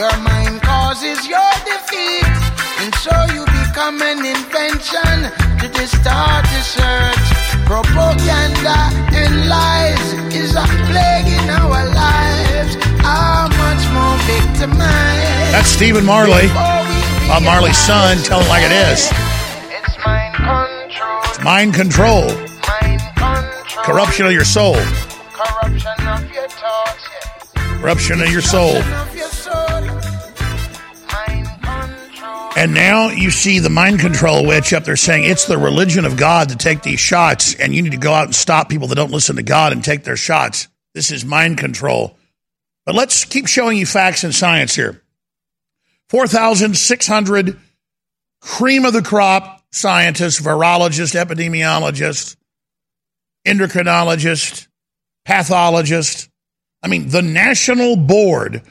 Your mind causes your defeat, and so you become an invention to distort the search. Propaganda and lies is a plague in our lives. How much more victimized? That's Stephen Marley. Bob Marley's son, telling it like it is. It's mind control. Corruption of your soul. Corruption of your soul. And now you see the mind control witch up there saying it's the religion of God to take these shots, and you need to go out and stop people that don't listen to God and take their shots. This is mind control. But let's keep showing you facts and science here. 4,600 cream of the crop scientists, virologists, epidemiologists, endocrinologists, pathologists. I mean, the National Board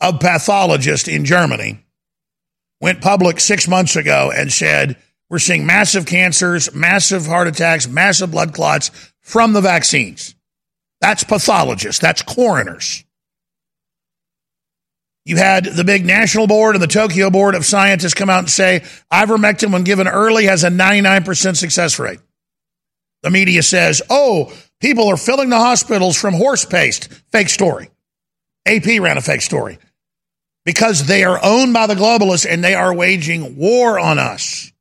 of Pathologists in Germany went public six months ago and said, we're seeing massive cancers, massive heart attacks, massive blood clots from the vaccines. That's pathologists, that's coroners. You had the big national board and the Tokyo board of scientists come out and say ivermectin, when given early, has a 99% success rate. The media says, oh, people are filling the hospitals from horse paste. Fake story. AP ran a fake story because they are owned by the globalists and they are waging war on us.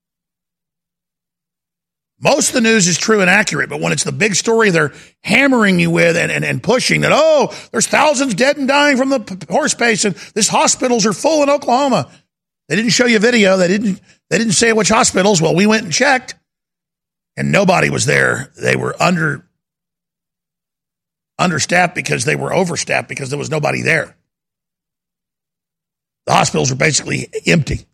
Most of the news is true and accurate, but when it's the big story they're hammering you with and, and, and pushing that, oh, there's thousands dead and dying from the horse paste and these hospitals are full in Oklahoma. They didn't show you a video. They didn't, they didn't say which hospitals. Well, we went and checked and nobody was there. They were under, understaffed because they were overstaffed because there was nobody there. The hospitals were basically empty.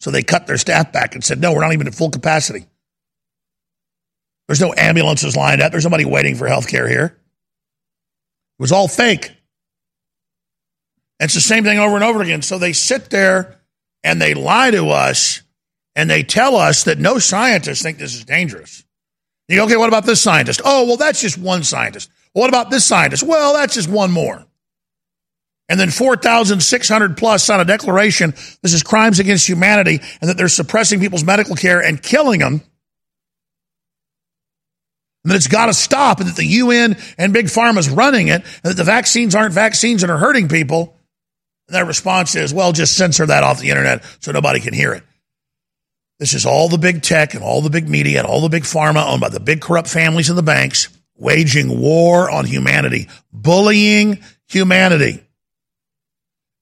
So they cut their staff back and said, no, we're not even at full capacity. There's no ambulances lined up. There's nobody waiting for health care here. It was all fake. It's the same thing over and over again. So they sit there and they lie to us and they tell us that no scientists think this is dangerous. You go, okay, what about this scientist? Oh, well, that's just one scientist. what about this scientist? Well, that's just one more. And then 4,600 plus sign a declaration this is crimes against humanity and that they're suppressing people's medical care and killing them and that it's got to stop, and that the UN and Big Pharma is running it, and that the vaccines aren't vaccines and are hurting people. And their response is, well, just censor that off the internet so nobody can hear it. This is all the big tech and all the big media and all the big pharma owned by the big corrupt families and the banks waging war on humanity, bullying humanity,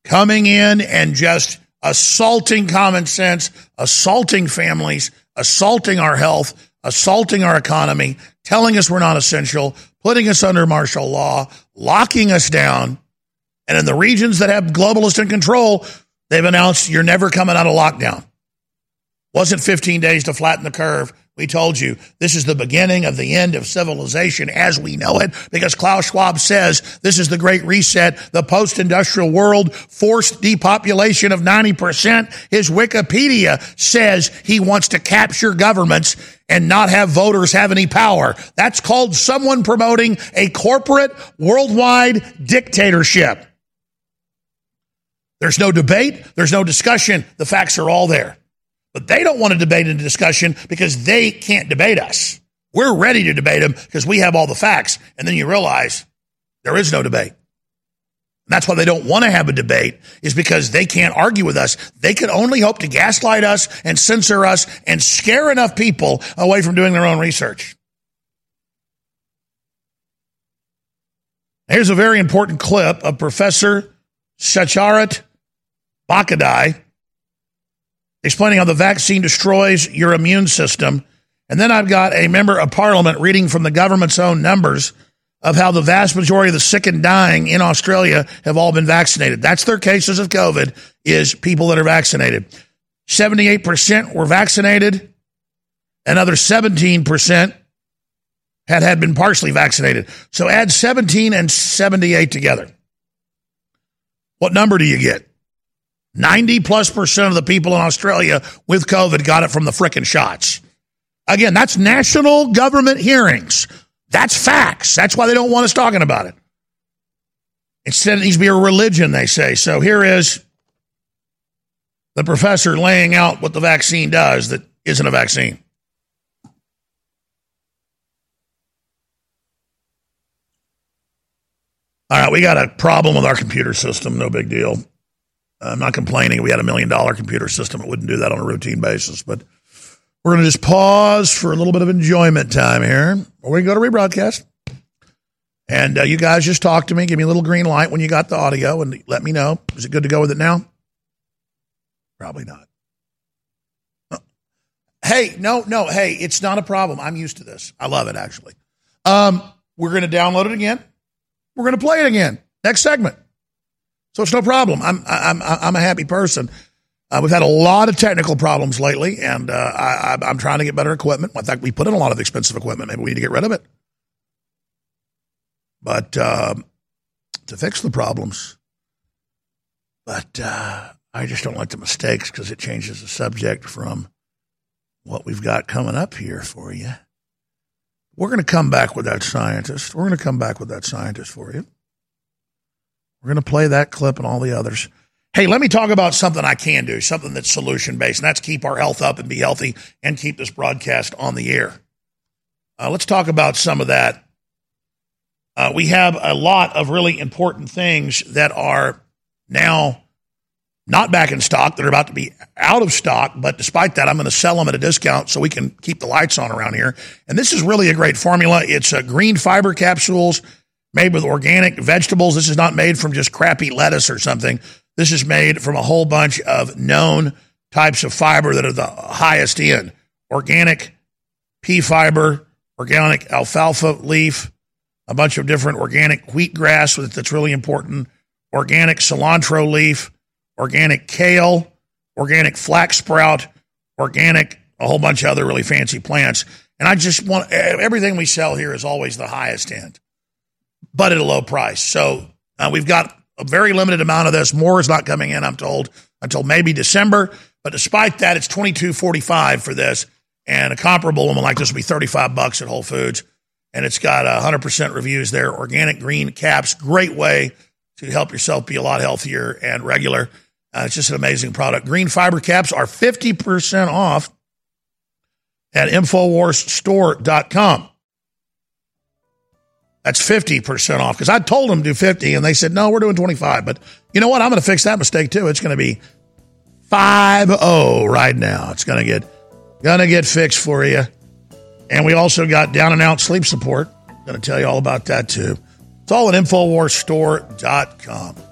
coming in and just assaulting common sense, assaulting families, assaulting our health, assaulting our economy, telling us we're not essential, putting us under martial law, locking us down. And in the regions that have globalists in control, they've announced you're never coming out of lockdown. Wasn't 15 days to flatten the curve. We told you this is the beginning of the end of civilization as we know it because Klaus Schwab says this is the great reset, the post industrial world, forced depopulation of 90%. His Wikipedia says he wants to capture governments and not have voters have any power. That's called someone promoting a corporate worldwide dictatorship. There's no debate. There's no discussion. The facts are all there. But they don't want to debate and discussion because they can't debate us. We're ready to debate them because we have all the facts. And then you realize there is no debate. That's why they don't want to have a debate is because they can't argue with us. They can only hope to gaslight us and censor us and scare enough people away from doing their own research. Here's a very important clip of Professor Sucharit Bhakdi explaining how the vaccine destroys your immune system. And then I've got a member of parliament reading from the government's own numbers of how the vast majority of the sick and dying in Australia have all been vaccinated. That's their cases of COVID is people that are vaccinated. 78% were vaccinated. Another 17% had had been partially vaccinated. So add 17 and 78 together. What number do you get? 90 plus percent of the people in Australia with COVID got it from the frickin' shots. Again, that's national government hearings. That's facts. That's why they don't want us talking about it. Instead, it needs to be a religion, they say. So here is the professor laying out what the vaccine does that isn't a vaccine. All right, we got a problem with our computer system. No big deal. I'm not complaining. We had a million dollar computer system, it wouldn't do that on a routine basis. But we're going to just pause for a little bit of enjoyment time here, or we can go to rebroadcast. And uh, you guys just talk to me, give me a little green light when you got the audio, and let me know. Is it good to go with it now? Probably not. Hey, no, no, hey, it's not a problem. I'm used to this. I love it actually. Um, we're going to download it again. We're going to play it again next segment. So it's no problem. I'm I'm I'm a happy person. Uh, we've had a lot of technical problems lately, and uh, I, I'm trying to get better equipment. In fact, we put in a lot of expensive equipment. Maybe we need to get rid of it. But uh, to fix the problems, but uh, I just don't like the mistakes because it changes the subject from what we've got coming up here for you. We're going to come back with that scientist. We're going to come back with that scientist for you. We're going to play that clip and all the others. Hey, let me talk about something I can do, something that's solution based, and that's keep our health up and be healthy and keep this broadcast on the air. Uh, let's talk about some of that. Uh, we have a lot of really important things that are now not back in stock that are about to be out of stock. But despite that, I'm going to sell them at a discount so we can keep the lights on around here. And this is really a great formula. It's uh, green fiber capsules made with organic vegetables. This is not made from just crappy lettuce or something. This is made from a whole bunch of known types of fiber that are the highest in organic pea fiber, organic alfalfa leaf, a bunch of different organic wheatgrass that's really important, organic cilantro leaf organic kale, organic flax sprout, organic, a whole bunch of other really fancy plants. And I just want everything we sell here is always the highest end, but at a low price. So uh, we've got a very limited amount of this. More is not coming in, I'm told, until maybe December. But despite that, it's twenty two forty five for this, and a comparable one like this will be thirty five bucks at Whole Foods. And it's got hundred percent reviews there. Organic green caps, great way to help yourself be a lot healthier and regular. Uh, it's just an amazing product. Green fiber caps are 50% off at InfoWarsStore.com. That's 50% off because I told them to do 50 and they said, no, we're doing 25. But you know what? I'm going to fix that mistake too. It's going to be 5 0 right now. It's going to get going to get fixed for you. And we also got down and out sleep support. Going to tell you all about that too. It's all at InfoWarsStore.com.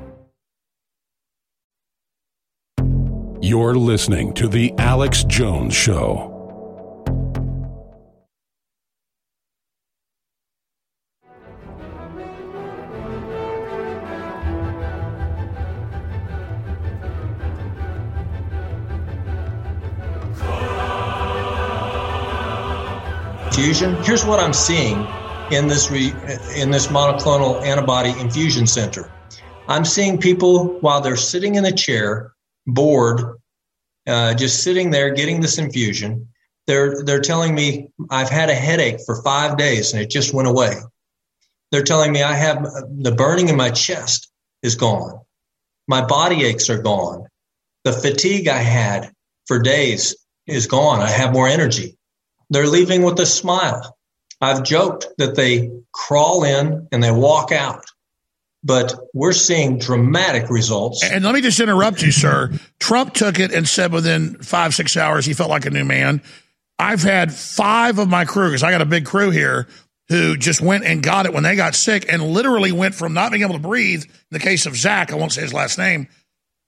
You're listening to The Alex Jones Show. Fusion. Here's what I'm seeing in this re, in this monoclonal antibody infusion center. I'm seeing people while they're sitting in a chair bored, uh, just sitting there getting this infusion. They're they're telling me I've had a headache for five days and it just went away. They're telling me I have the burning in my chest is gone. My body aches are gone. The fatigue I had for days is gone. I have more energy. They're leaving with a smile. I've joked that they crawl in and they walk out, but we're seeing dramatic results. And let me just interrupt you, sir. Trump took it and said within five, six hours he felt like a new man. I've had five of my crew, because I got a big crew here, who just went and got it when they got sick and literally went from not being able to breathe, in the case of Zach, I won't say his last name,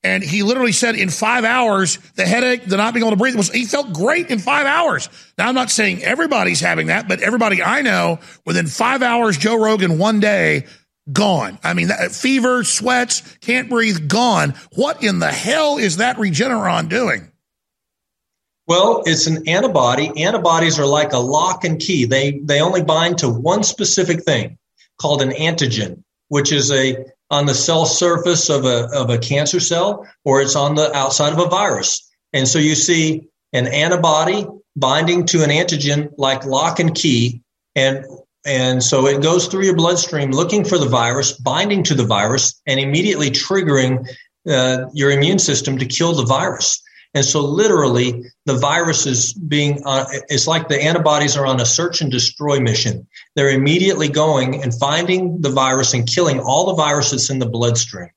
and he literally said in five hours, the headache, the not being able to breathe was, he felt great in five hours. Now, I'm not saying everybody's having that, but everybody I know within five hours, Joe Rogan, one day, gone. I mean, that, fever, sweats, can't breathe, gone. What in the hell is that Regeneron doing? Well, it's an antibody. Antibodies are like a lock and key. They they only bind to one specific thing called an antigen, which is a on the cell surface of a, of a cancer cell or it's on the outside of a virus. And so you see an antibody binding to an antigen like lock and key. And, and so it goes through your bloodstream looking for the virus, binding to the virus, and immediately triggering uh, your immune system to kill the virus. And so literally the virus is being, uh, it's like the antibodies are on a search and destroy mission. They're immediately going and finding the virus and killing all the virus that's in the bloodstream.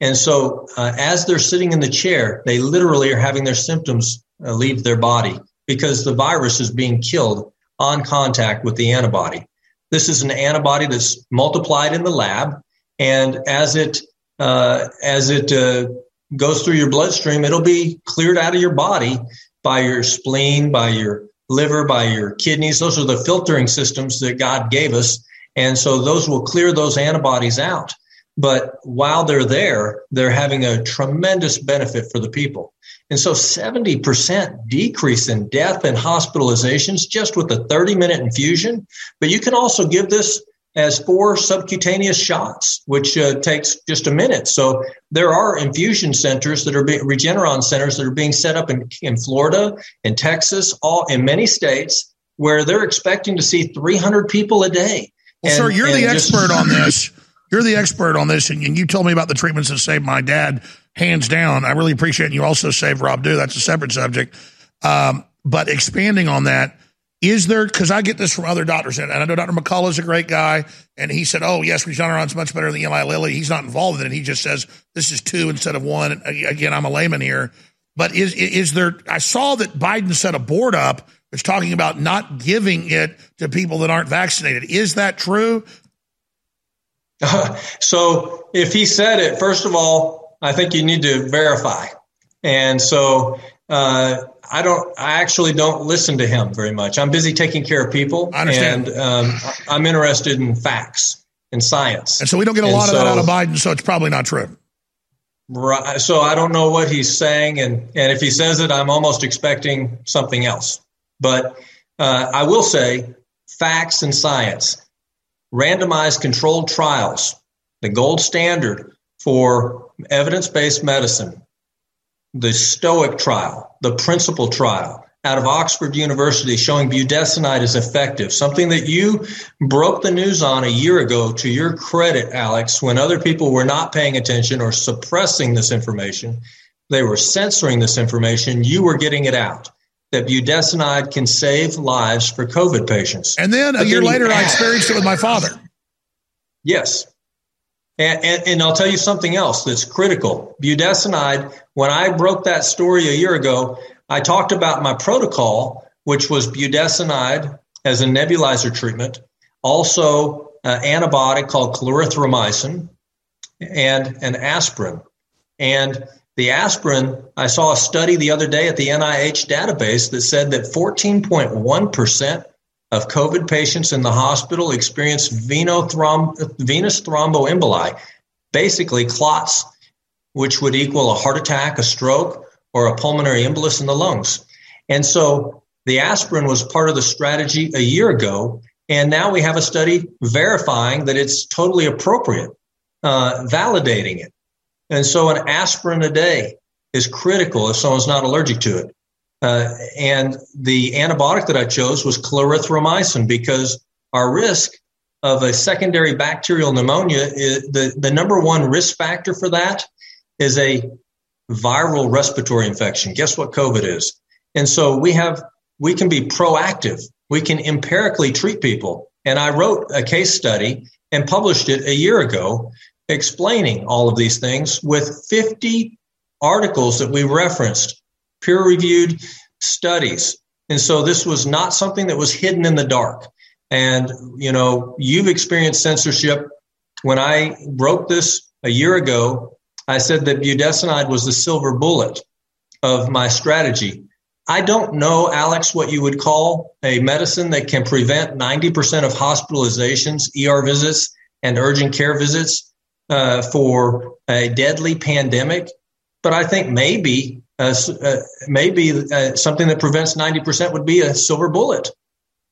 And so uh, as they're sitting in the chair, they literally are having their symptoms uh, leave their body because the virus is being killed on contact with the antibody. This is an antibody that's multiplied in the lab. And as it, uh, as it, uh, goes through your bloodstream, it'll be cleared out of your body by your spleen, by your liver, by your kidneys. Those are the filtering systems that God gave us. And so those will clear those antibodies out. But while they're there, they're having a tremendous benefit for the people. And so 70% decrease in death and hospitalizations just with a 30 minute infusion. But you can also give this as four subcutaneous shots, which uh, takes just a minute. So there are infusion centers that are being, Regeneron centers that are being set up in, in Florida, in Texas, all in many states where they're expecting to see 300 people a day. Well, and, sir, you're the just, expert on this. You're the expert on this, and you told me about the treatments that saved my dad, hands down. I really appreciate. You also saved Rob Dew. That's a separate subject. Um, but expanding on that, is there, because I get this from other doctors, and I know Dr. McCullough is a great guy, and he said, oh, yes, Regeneron's much better than Eli Lilly. He's not involved in it. He just says this is two instead of one. Again, I'm a layman here. But is, is there, I saw that Biden set a board up that's talking about not giving it to people that aren't vaccinated. Is that true? Uh, <laughs> so if he said it, first of all, I think you need to verify. And so uh, I don't. I actually don't listen to him very much. I'm busy taking care of people, and um, I'm interested in facts and science. And so we don't get a and lot so, of that out of Biden. So it's probably not true. Right. So I don't know what he's saying, and and if he says it, I'm almost expecting something else. But uh, I will say facts and science, randomized controlled trials, the gold standard for evidence-based medicine the Stoic trial, the PRINCIPLE trial out of Oxford University showing budesonide is effective, something that you broke the news on a year ago to your credit, Alex, when other people were not paying attention or suppressing this information. They were censoring this information. You were getting it out that budesonide can save lives for COVID patients. And then a year later, I experienced it with my father. Yes. And, and, and, I'll tell you something else that's critical. Budesonide, when I broke that story a year ago, I talked about my protocol, which was budesonide as a nebulizer treatment, also an antibiotic called clarithromycin, and an aspirin. And the aspirin, I saw a study the other day at the NIH database that said that 14.1% of COVID patients in the hospital experienced venous thromboemboli, basically clots, which would equal a heart attack, a stroke, or a pulmonary embolus in the lungs. And so the aspirin was part of the strategy a year ago. And now we have a study verifying that it's totally appropriate, uh, validating it. And so an aspirin a day is critical if someone's not allergic to it. Uh, and the antibiotic that I chose was clarithromycin because our risk of a secondary bacterial pneumonia, is, the, the number one risk factor for that is a viral respiratory infection. Guess what COVID is? And so we have, we can be proactive. We can empirically treat people. And I wrote a case study and published it a year ago explaining all of these things with 50 articles that we referenced, peer reviewed studies. And so this was not something that was hidden in the dark. And, you know, you've experienced censorship. When I wrote this a year ago, I said that budesonide was the silver bullet of my strategy. I don't know, Alex, what you would call a medicine that can prevent 90% of hospitalizations, ER visits, and urgent care visits uh, for a deadly pandemic. But I think maybe uh, uh, maybe uh, something that prevents 90% would be a silver bullet.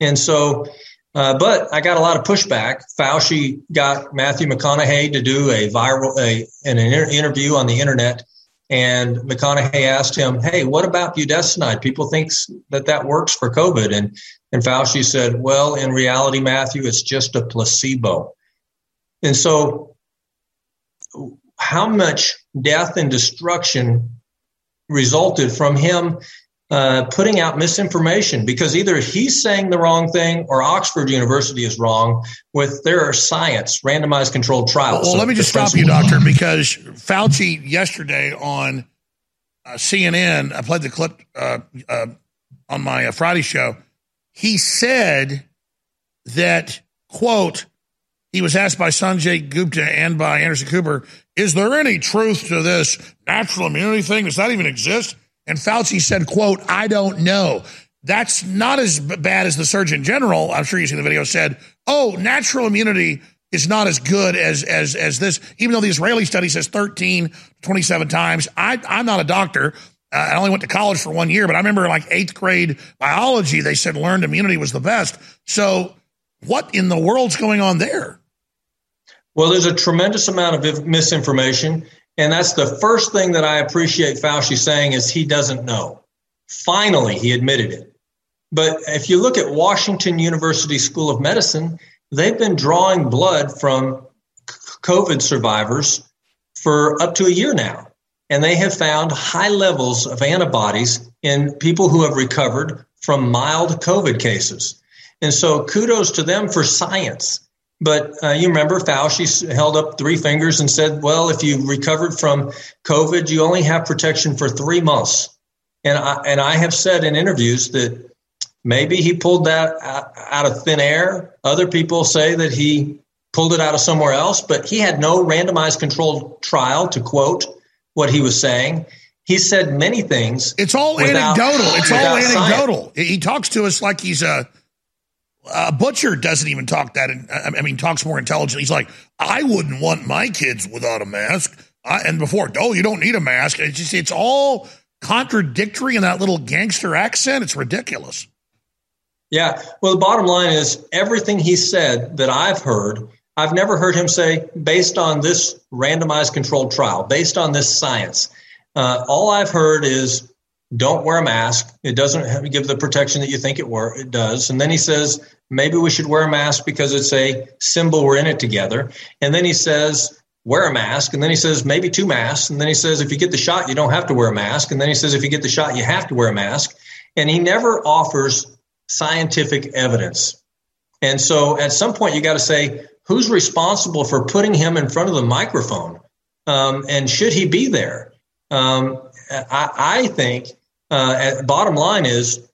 And so uh, but I got a lot of pushback. Fauci got Matthew McConaughey to do a viral a, an inter- interview on the internet, and McConaughey asked him, "Hey, what about budesonide? People think that that works for COVID." And and Fauci said, "Well, in reality, Matthew, it's just a placebo." And so, how much death and destruction resulted from him uh, putting out misinformation because either he's saying the wrong thing or Oxford University is wrong with their science, randomized controlled trials. Well, so let me just stop you, doctor, because Fauci yesterday on uh, CNN, I played the clip uh, uh on my uh, Friday show. He said that, quote, he was asked by Sanjay Gupta and by Anderson Cooper, is there any truth to this natural immunity thing? Does that even exist? And Fauci said, quote, I don't know. That's not as bad as the Surgeon General, I'm sure you've seen the video, said, oh, natural immunity is not as good as as as this, even though the Israeli study says 13, 27 times. I, I'm not a doctor. Uh, I only went to college for one year, but I remember in like eighth grade biology, they said learned immunity was the best. So, what in the world's going on there? Well, there's a tremendous amount of misinformation. And that's the first thing that I appreciate Fauci saying is he doesn't know. Finally, he admitted it. But if you look at Washington University School of Medicine, they've been drawing blood from COVID survivors for up to a year now. And they have found high levels of antibodies in people who have recovered from mild COVID cases. And so kudos to them for science. But uh, you remember Fauci held up three fingers and said, well, if you recovered from COVID, you only have protection for three months. And I, and I have said in interviews that maybe he pulled that out of thin air. Other people say that he pulled it out of somewhere else, but he had no randomized controlled trial to quote what he was saying. He said many things. It's all without, anecdotal. It's all anecdotal. Science. He talks to us like he's a uh, Butcher doesn't even talk that. In, I mean, talks more intelligently. He's like, I wouldn't want my kids without a mask. I, and before, oh, you don't need a mask. It's just, it's all contradictory in that little gangster accent. It's ridiculous. Yeah. Well, the bottom line is everything he said that I've heard, I've never heard him say, based on this randomized controlled trial, based on this science. Uh, all I've heard is don't wear a mask. It doesn't give the protection that you think it were it does. And then he says maybe we should wear a mask because it's a symbol we're in it together. And then he says wear a mask. And then he says maybe two masks. And then he says if you get the shot, you don't have to wear a mask. And then he says if you get the shot, you have to wear a mask. And he never offers scientific evidence. And so at some point you got to say who's responsible for putting him in front of the microphone, um, and should he be there? Um, I, I, think uh, bottom line is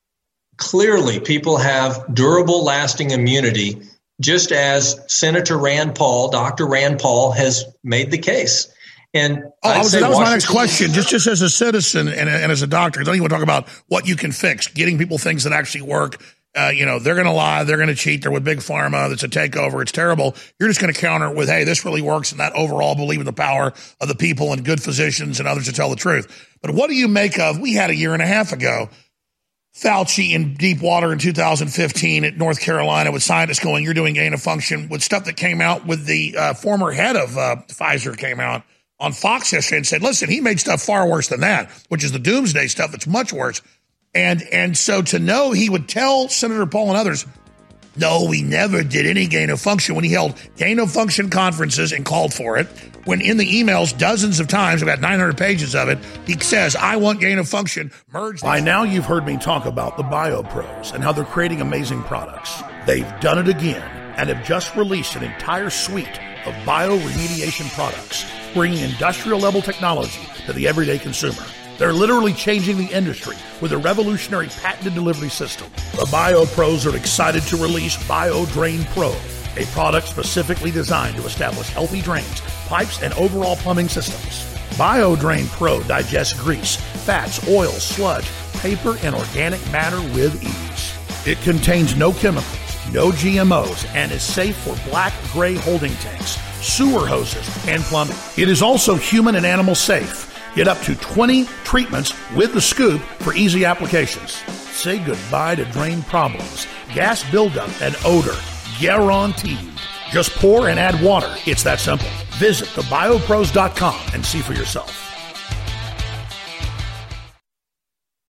clearly people have durable, lasting immunity, just as Senator Rand Paul, Dr. Rand Paul, has made the case. And oh, was, that was my next question. Just, just as a citizen and, and as a doctor, don't even want to talk about what you can fix, getting people things that actually work. Uh, you know, they're going to lie, they're going to cheat, they're with big pharma, it's a takeover, it's terrible. You're just going to counter with, hey, this really works, and that overall believe in the power of the people and good physicians and others to tell the truth. But what do you make of, we had a year and a half ago, Fauci in deep water in 2015 at North Carolina with scientists going, you're doing gain of function with stuff that came out with the uh, former head of uh, Pfizer came out on Fox yesterday and said, listen, he made stuff far worse than that, which is the doomsday stuff that's much worse. And and so to know he would tell Senator Paul and others, No, we never did any gain of function when he held gain of function conferences and called for it. When in the emails, dozens of times, about 900 pages of it, he says, I want gain of function, merge. By now, you've heard me talk about the BioPros and how they're creating amazing products. They've done it again and have just released an entire suite of bioremediation products, bringing industrial level technology to the everyday consumer. They're literally changing the industry with a revolutionary patented delivery system. The BioPros are excited to release BioDrain Pro, a product specifically designed to establish healthy drains, pipes, and overall plumbing systems. BioDrain Pro digests grease, fats, oil, sludge, paper, and organic matter with ease. It contains no chemicals, no GMOs, and is safe for black gray holding tanks, sewer hoses, and plumbing. It is also human and animal safe. Get up to 20 treatments with the scoop for easy applications. Say goodbye to drain problems, gas buildup, and odor. Guaranteed. Just pour and add water. It's that simple. Visit thebiopros.com and see for yourself.